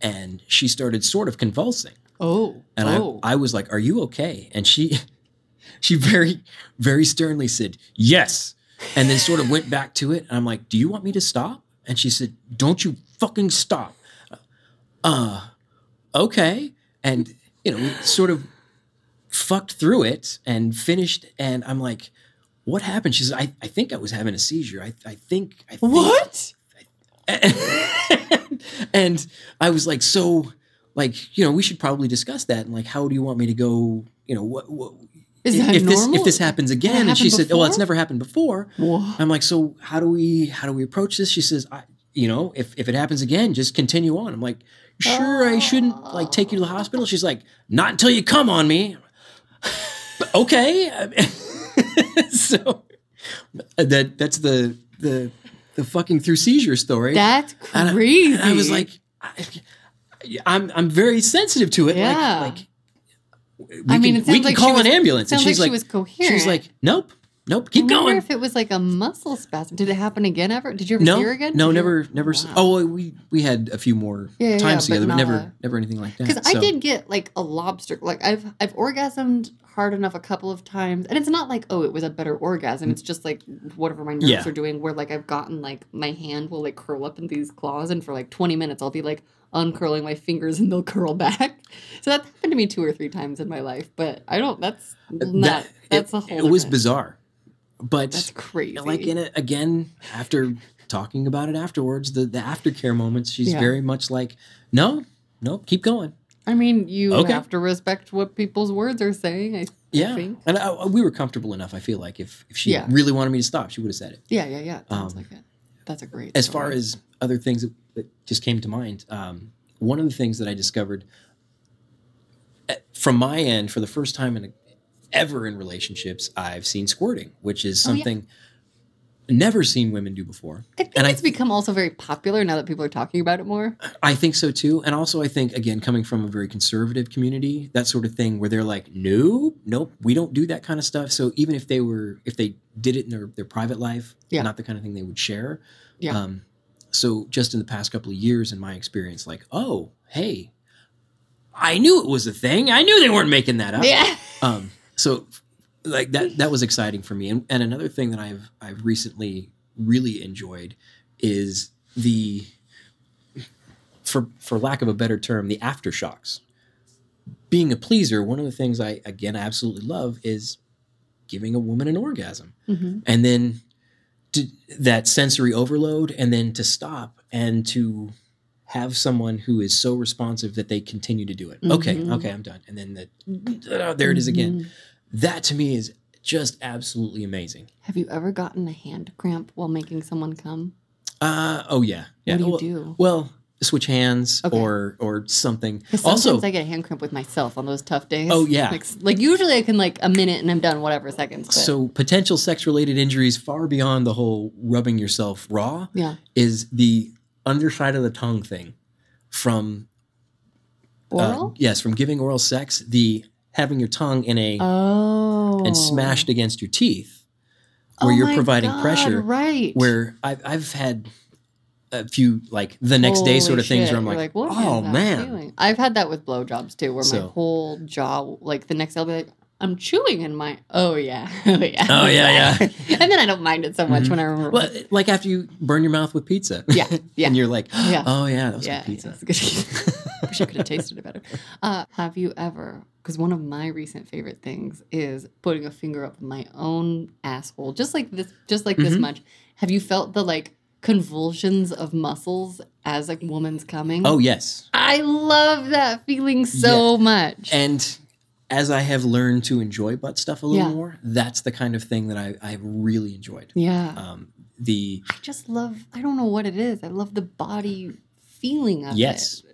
and she started sort of convulsing. Oh. And oh. I, I was like, Are you okay? And she (laughs) she very, very sternly said, Yes. And then sort of went back to it. And I'm like, Do you want me to stop? And she said, Don't you fucking stop. Uh, okay. And, you know, we sort of fucked through it and finished. And I'm like, What happened? She said, I, I think I was having a seizure. I, I think. I think. What? (laughs) and I was like, So, like, you know, we should probably discuss that. And, like, how do you want me to go? You know, what, what Is that if this normal? if this happens again and she happened said well it's never happened before Whoa. i'm like so how do we how do we approach this she says i you know if, if it happens again just continue on i'm like sure i shouldn't like take you to the hospital she's like not until you come on me (laughs) okay (laughs) so uh, that that's the the the fucking through seizure story That's And I- crazy. and I was like, I, I'm I'm very sensitive to it. Yeah. Like, like we I mean, can, we can like call she an was- ambulance. And sounds she's like like, she was coherent. she was like, nope, nope, keep going. I wonder going. if it was like a muscle spasm. Did it happen again ever? Did you ever no, see her again? no, Did never, ever- never. Wow. Oh, we we had a few more Yeah, times yeah, together, but but never, a- never anything like that. Because I did get like a lobster. Like I've I've orgasmed hard enough a couple of times, and it's not like oh it was a better orgasm. It's just like whatever my nerves Yeah. are doing. Where like I've gotten like my hand will like curl up in these claws, and for like twenty minutes I'll be like uncurling my fingers and they'll curl back. So that happened to me two or three times in my life. But I don't. That's uh, not. that- that's it, a whole. It was bizarre, but That's crazy. like in it again after talking about it afterwards, the the aftercare moments. She's Yeah. very much like, no, no, keep going. I mean, you Okay. have to respect what people's words are saying. I, Yeah, think. and I, we were comfortable enough. I feel like if if she Yeah. really wanted me to stop, she would have said it. Yeah, yeah, yeah. Sounds Um, like it. That's a great. As far as other things that, that just came to mind, um, one of the things that I discovered eh, from my end for the first time in a, ever in relationships, I've seen squirting, which is Oh, yeah. something never seen women do before. I think and I it's become also very popular now that people are talking about it more. I think so too. And also, I think, again, coming from a very conservative community, that sort of thing where they're like, nope, nope, we don't do that kind of stuff. So even if they were, if they did it in their, their private life, Yeah. not the kind of thing they would share. Yeah. Um, so just in the past couple of years, in my experience, like, oh, hey, I knew it was a thing. I knew they weren't making that up. Yeah. Um, so like that that was exciting for me. And, and another thing that I've I've recently really enjoyed is the for for lack of a better term, the aftershocks. Being a pleaser, one of the things I again absolutely love is giving a woman an orgasm. hmm And then to, that sensory overload and then to stop and to have someone who is so responsive that they continue to do it. Okay, Mhm. okay, I'm done. And then the, uh, there it is again that to me is just absolutely amazing. Have you ever gotten a hand cramp while making someone come? Uh oh yeah. yeah. What do you well, do? Well, switch hands Okay. or or something. Also, I get a hand cramp with myself on those tough days. Oh, yeah. Like, like usually I can like a minute and I'm done, whatever seconds. But so potential sex related injuries far beyond the whole rubbing yourself raw yeah, is the underside of the tongue thing from uh, oral. yes, from giving oral sex, the having your tongue in a oh, and smashed against your teeth where Oh you're providing God, pressure Right. where I've, I've had a few like the next day sort Holy of things where I'm like, is oh man, feeling?" I've had that with blowjobs too, where my whole jaw, like the next day, I'll be like, I'm chewing in my. Oh yeah, (laughs) oh yeah, Oh, yeah, yeah. (laughs) and then I don't mind it so much Mhm. when I remember. well, like after you burn your mouth with pizza, Yeah, yeah. (laughs) and you're like, Yeah. (gasps) oh yeah, that was yeah, good pizza. yeah, good. Wish I could have tasted it better. Uh, have you ever? Because one of my recent favorite things is putting a finger up my own asshole, just like this, just like this Mhm. much. Have you felt the like convulsions of muscles as a woman's coming? Oh yes, I love that feeling so much. and as I have learned to enjoy butt stuff a little Yeah. more, that's the kind of thing that I I really enjoyed. yeah, Um, the I just love. I don't know what it is. I love the body feeling of it. yes, it.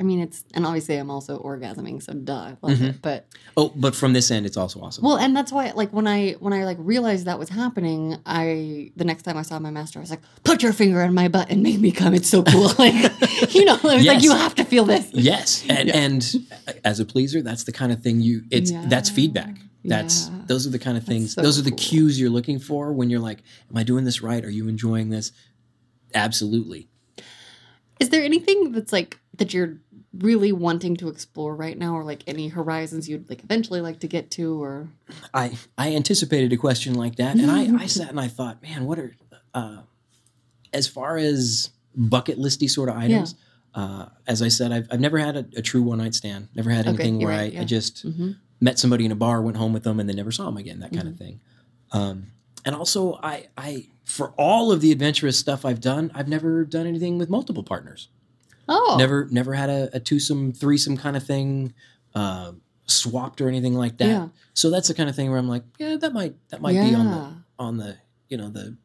I mean, it's and obviously I'm also orgasming, so duh, I love Mhm. it. But oh, but from this end, it's also awesome. Well, and that's why, like, when I when I like realized that was happening, I the next time I saw my master, I was like, "Put your finger in my butt and make me come." It's so cool, (laughs) like, (laughs) you know, it was like you have to feel this. Yes, and, Yeah. and as a pleaser, that's the kind of thing you. It's that's feedback. That's Yeah. those are the kind of things. so those are the cool. cues you're looking for when you're like, "Am I doing this right? Are you enjoying this?" Absolutely. Is there anything that's like that you're really wanting to explore right now, or like any horizons you'd like eventually like to get to, or I I anticipated a question like that, and I I sat and I thought, man, what are uh, as far as bucket listy sort of items, uh, as I said, I've, I've never had a, a true one night stand. Never had anything you're where right, I, yeah. I just hmm met somebody in a bar, went home with them, and then never saw them again. That kind Mm-hmm. of thing. Um, and also, I, I for all of the adventurous stuff I've done, I've never done anything with multiple partners. Oh, Never, never had a, a twosome, threesome kind of thing, uh, swapped or anything like that. Yeah. So that's the kind of thing where I'm like, yeah, that might that might be on the on the you know the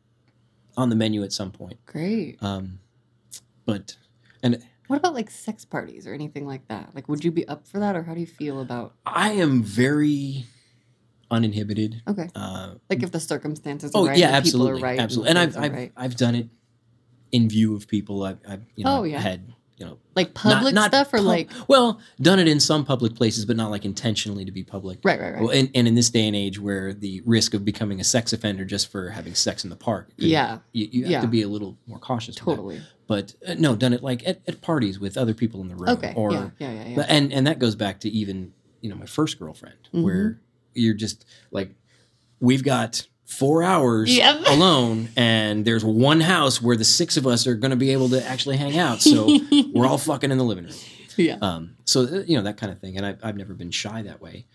on the menu at some point. Great. Um, but and What about like sex parties or anything like that? Like, would you be up for that, or how do you feel about? I am very uninhibited. Okay, Uh, like if the circumstances. Are oh right, yeah, absolutely, People are right, absolutely. And I've I've, right. I've done it in view of people. I've, I've you know Oh, yeah. had you know like public not- not stuff or pub- like well done it in some public places, but not like intentionally to be public. right, right, right. Well, and, and in this day and age, where the risk of becoming a sex offender just for having sex in the park, could- yeah, you, you have Yeah. to be a little more cautious. totally. But uh, no, done it like at, at parties with other people in the room. Okay, Or yeah, yeah, yeah, yeah. and and that goes back to even you know my first girlfriend, Mm-hmm. where you're just like, we've got four hours Yep. (laughs) alone, and there's one house where the six of us are going to be able to actually hang out. So (laughs) we're all fucking in the living room. yeah. Um, so uh, you know that kind of thing, and I've, I've never been shy that way.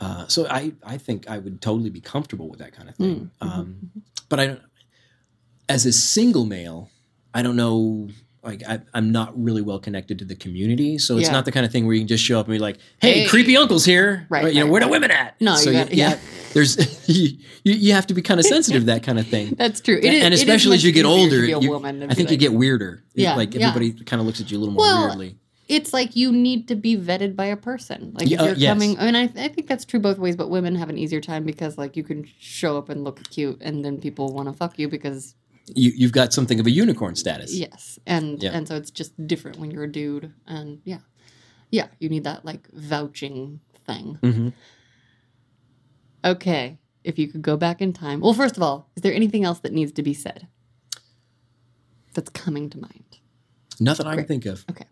Uh, so I I think I would totally be comfortable with that kind of thing. Mm, mhm, Um, but I don't. As a single male, I don't know. Like I, I'm not really well connected to the community, so it's Yeah. not the kind of thing where you can just show up and be like, "Hey, Hey. creepy uncle's here!" Right, You know, right, where the women at? No, so you you, got- yeah. there's (laughs) you, you have to be kind of sensitive to that kind of thing. (laughs) That's true. It is- and is especially as you get older, you- I think you get weirder. Yeah, like yeah. everybody kind of looks at you a little more Well, weirdly. it's like you need to be vetted by a person. Like Yeah, if uh, you're yes. coming, I mean, I, I think that's true both ways. But women have an easier time because like you can show up and look cute, and then people want to fuck you because You, you've got something of a unicorn status. yes, and Yeah. and so it's just different when you're a dude, and yeah, yeah, you need that like vouching thing. hmm Okay, if you could go back in time, well, first of all, is there anything else that needs to be said that's coming to mind? Nothing I can think of. Okay.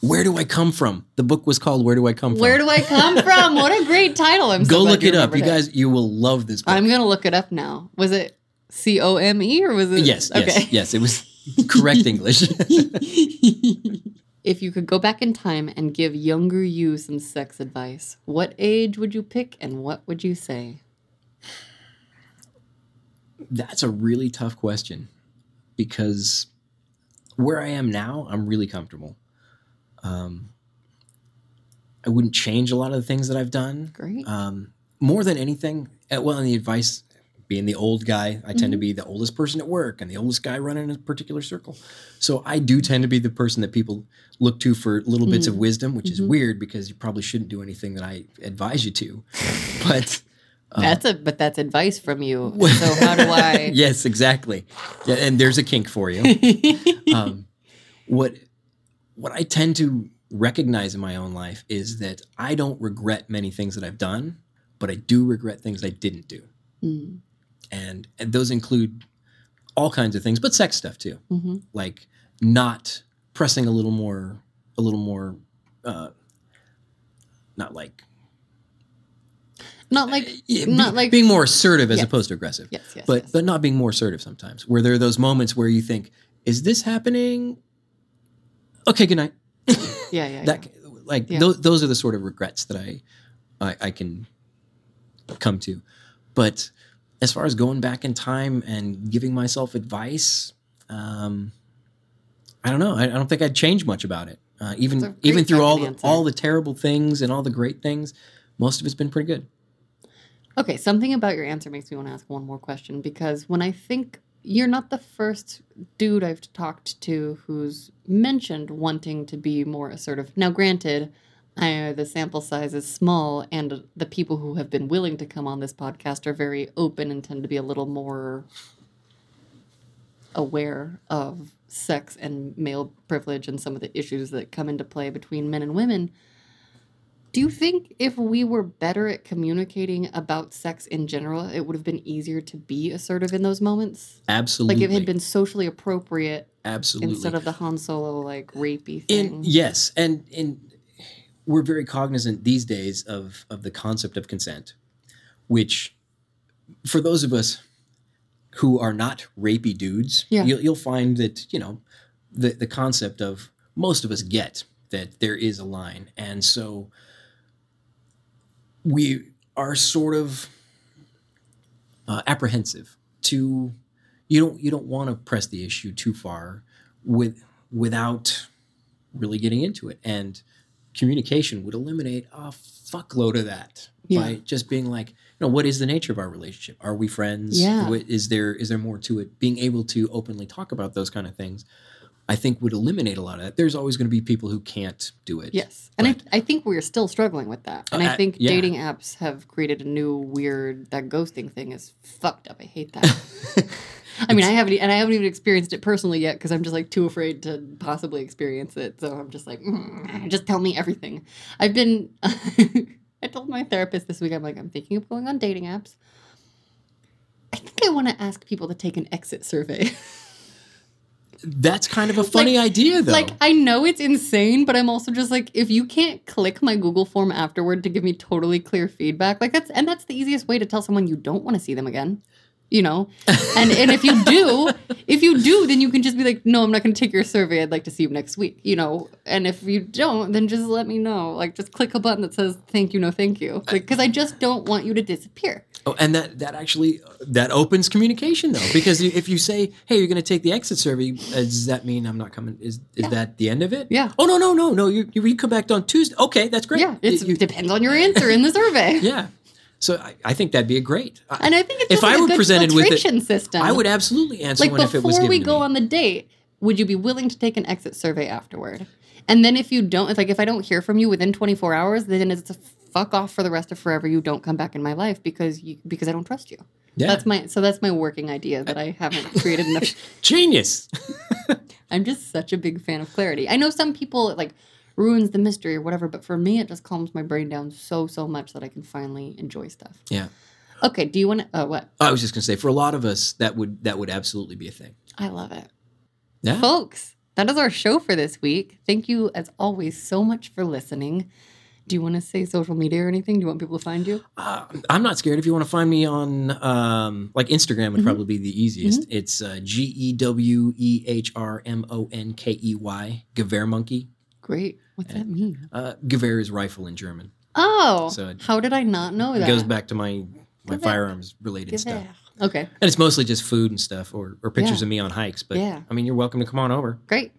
Where do I come from? The book was called Where Do I Come From? Where do I come from? What a great title! I'm so Go look it up. You guys, you will love this book. I'm gonna look it up now. Was it C O M E or was it? yes, yes, Okay. yes. It was correct English. if you could go back in time and give younger you some sex advice, what age would you pick and what would you say? That's a really tough question because where I am now, I'm really comfortable. Um, I wouldn't change a lot of the things that I've done. Great. Um, more than anything, uh, well, in the advice, being the old guy, I tend to be the oldest person at work and the oldest guy running a particular circle. So I do tend to be the person that people look to for little bits of wisdom, which is Mhm. weird because you probably shouldn't do anything that I advise you to. (laughs) But uh, that's a but that's advice from you. (laughs) So how do I? (laughs) yes, exactly. Yeah, and there's a kink for you. um, what what I tend to recognize in my own life is that I don't regret many things that I've done, but I do regret things I didn't do, Mm, and, and those include all kinds of things, but sex stuff too, mhm. like not pressing a little more, a little more, uh, not like. Not like yeah, not be- like being more assertive as Yes. opposed to aggressive. yes, yes, but yes. but not being more assertive sometimes where there are those moments where you think is this happening okay good night yeah, yeah, (laughs) that like Yeah. those, those are the sort of regrets that I, I i can come to but as far as going back in time and giving myself advice um i don't know i, I don't think i'd change much about it uh, even even through all the, answer. all the terrible things and all the great things most of it's been pretty good. Okay, something about your answer makes me want to ask one more question because when I think you're not the first dude I've talked to who's mentioned wanting to be more assertive. Now, granted, I, the sample size is small, and the people who have been willing to come on this podcast are very open and tend to be a little more aware of sex and male privilege and some of the issues that come into play between men and women. Do you think if we were better at communicating about sex in general, it would have been easier to be assertive in those moments? absolutely Like if it had been socially appropriate absolutely instead of the Han Solo like rapey thing. In, yes, and and we're very cognizant these days of of the concept of consent, which for those of us who are not rapey dudes, Yeah. you'll, you'll find that you know the the concept of most of us get that there is a line, and so we are sort of uh, apprehensive to you don't you don't want to press the issue too far with without really getting into it and communication would eliminate a fuckload of that Yeah. by just being like you know what is the nature of our relationship are we friends Yeah. What- is there is there more to it being able to openly talk about those kind of things i think would eliminate a lot of that there's always going to be people who can't do it Yes. And I, I think we're still struggling with that. And Uh, I think yeah. dating apps have created a new weird that ghosting thing is fucked up. I hate that. (laughs) I mean, I haven't, and I haven't even experienced it personally yet because I'm just like too afraid to possibly experience it. So I'm just like, "Mm, just tell me everything. I've been, (laughs) I told my therapist this week, I'm like, I'm thinking of going on dating apps. I think I want to ask people to take an exit survey. (laughs) that's kind of a funny idea though Like, I know it's insane, but I'm also just like, if you can't click my Google form afterward to give me totally clear feedback, like that's, and that's the easiest way to tell someone you don't want to see them again, you know? And, and if you do, (laughs) if you do, then you can just be like, no, I'm not going to take your survey. I'd like to see you next week, you know? And if you don't, then just let me know. Like, just click a button that says, thank you, no, thank you. Like, cause I just don't want you to disappear. Oh, and that that actually that opens communication though, because if you say, "Hey, you're going to take the exit survey," uh, does that mean I'm not coming? Is is that the end of it? Yeah. Oh no no no no! You you come back on Tuesday. Okay, that's great. Yeah. It's, You- it depends on your answer in the survey. (laughs) yeah. So I, I think that'd be a great. I, And I think it's If like I were presented with it, system. I would absolutely answer like one if it was before we go on the date would you be willing to take an exit survey afterward and then if you don't if like if i don't hear from you within 24 hours then it's a fuck off for the rest of forever you don't come back in my life because you because i don't trust you yeah, that's my so that's my working idea that i haven't created enough (laughs) genius. (laughs) i'm just such a big fan of clarity i know some people like ruins the mystery or whatever but for me it just calms my brain down so so much that i can finally enjoy stuff Yeah. okay do you want to oh what I was just going to say, for a lot of us, that would that would absolutely be a thing. i love it Yeah. Folks, that is our show for this week. Thank you, as always, so much for listening. Do you want to say social media or anything? Do you want people to find you? Uh, I'm not scared. If you want to find me on um, like Instagram, would Mhm. probably be the easiest. It's uh, G E W E H R M O N K E Y, Gewehr Monkey. Great. What's that mean? Uh, Gewehr is rifle in German. Oh, So how did I not know that? It goes back to my my Gewehr. firearms related stuff. Okay, And it's mostly just food and stuff or, or pictures Yeah. of me on hikes. But Yeah. I mean, you're welcome to come on over. great.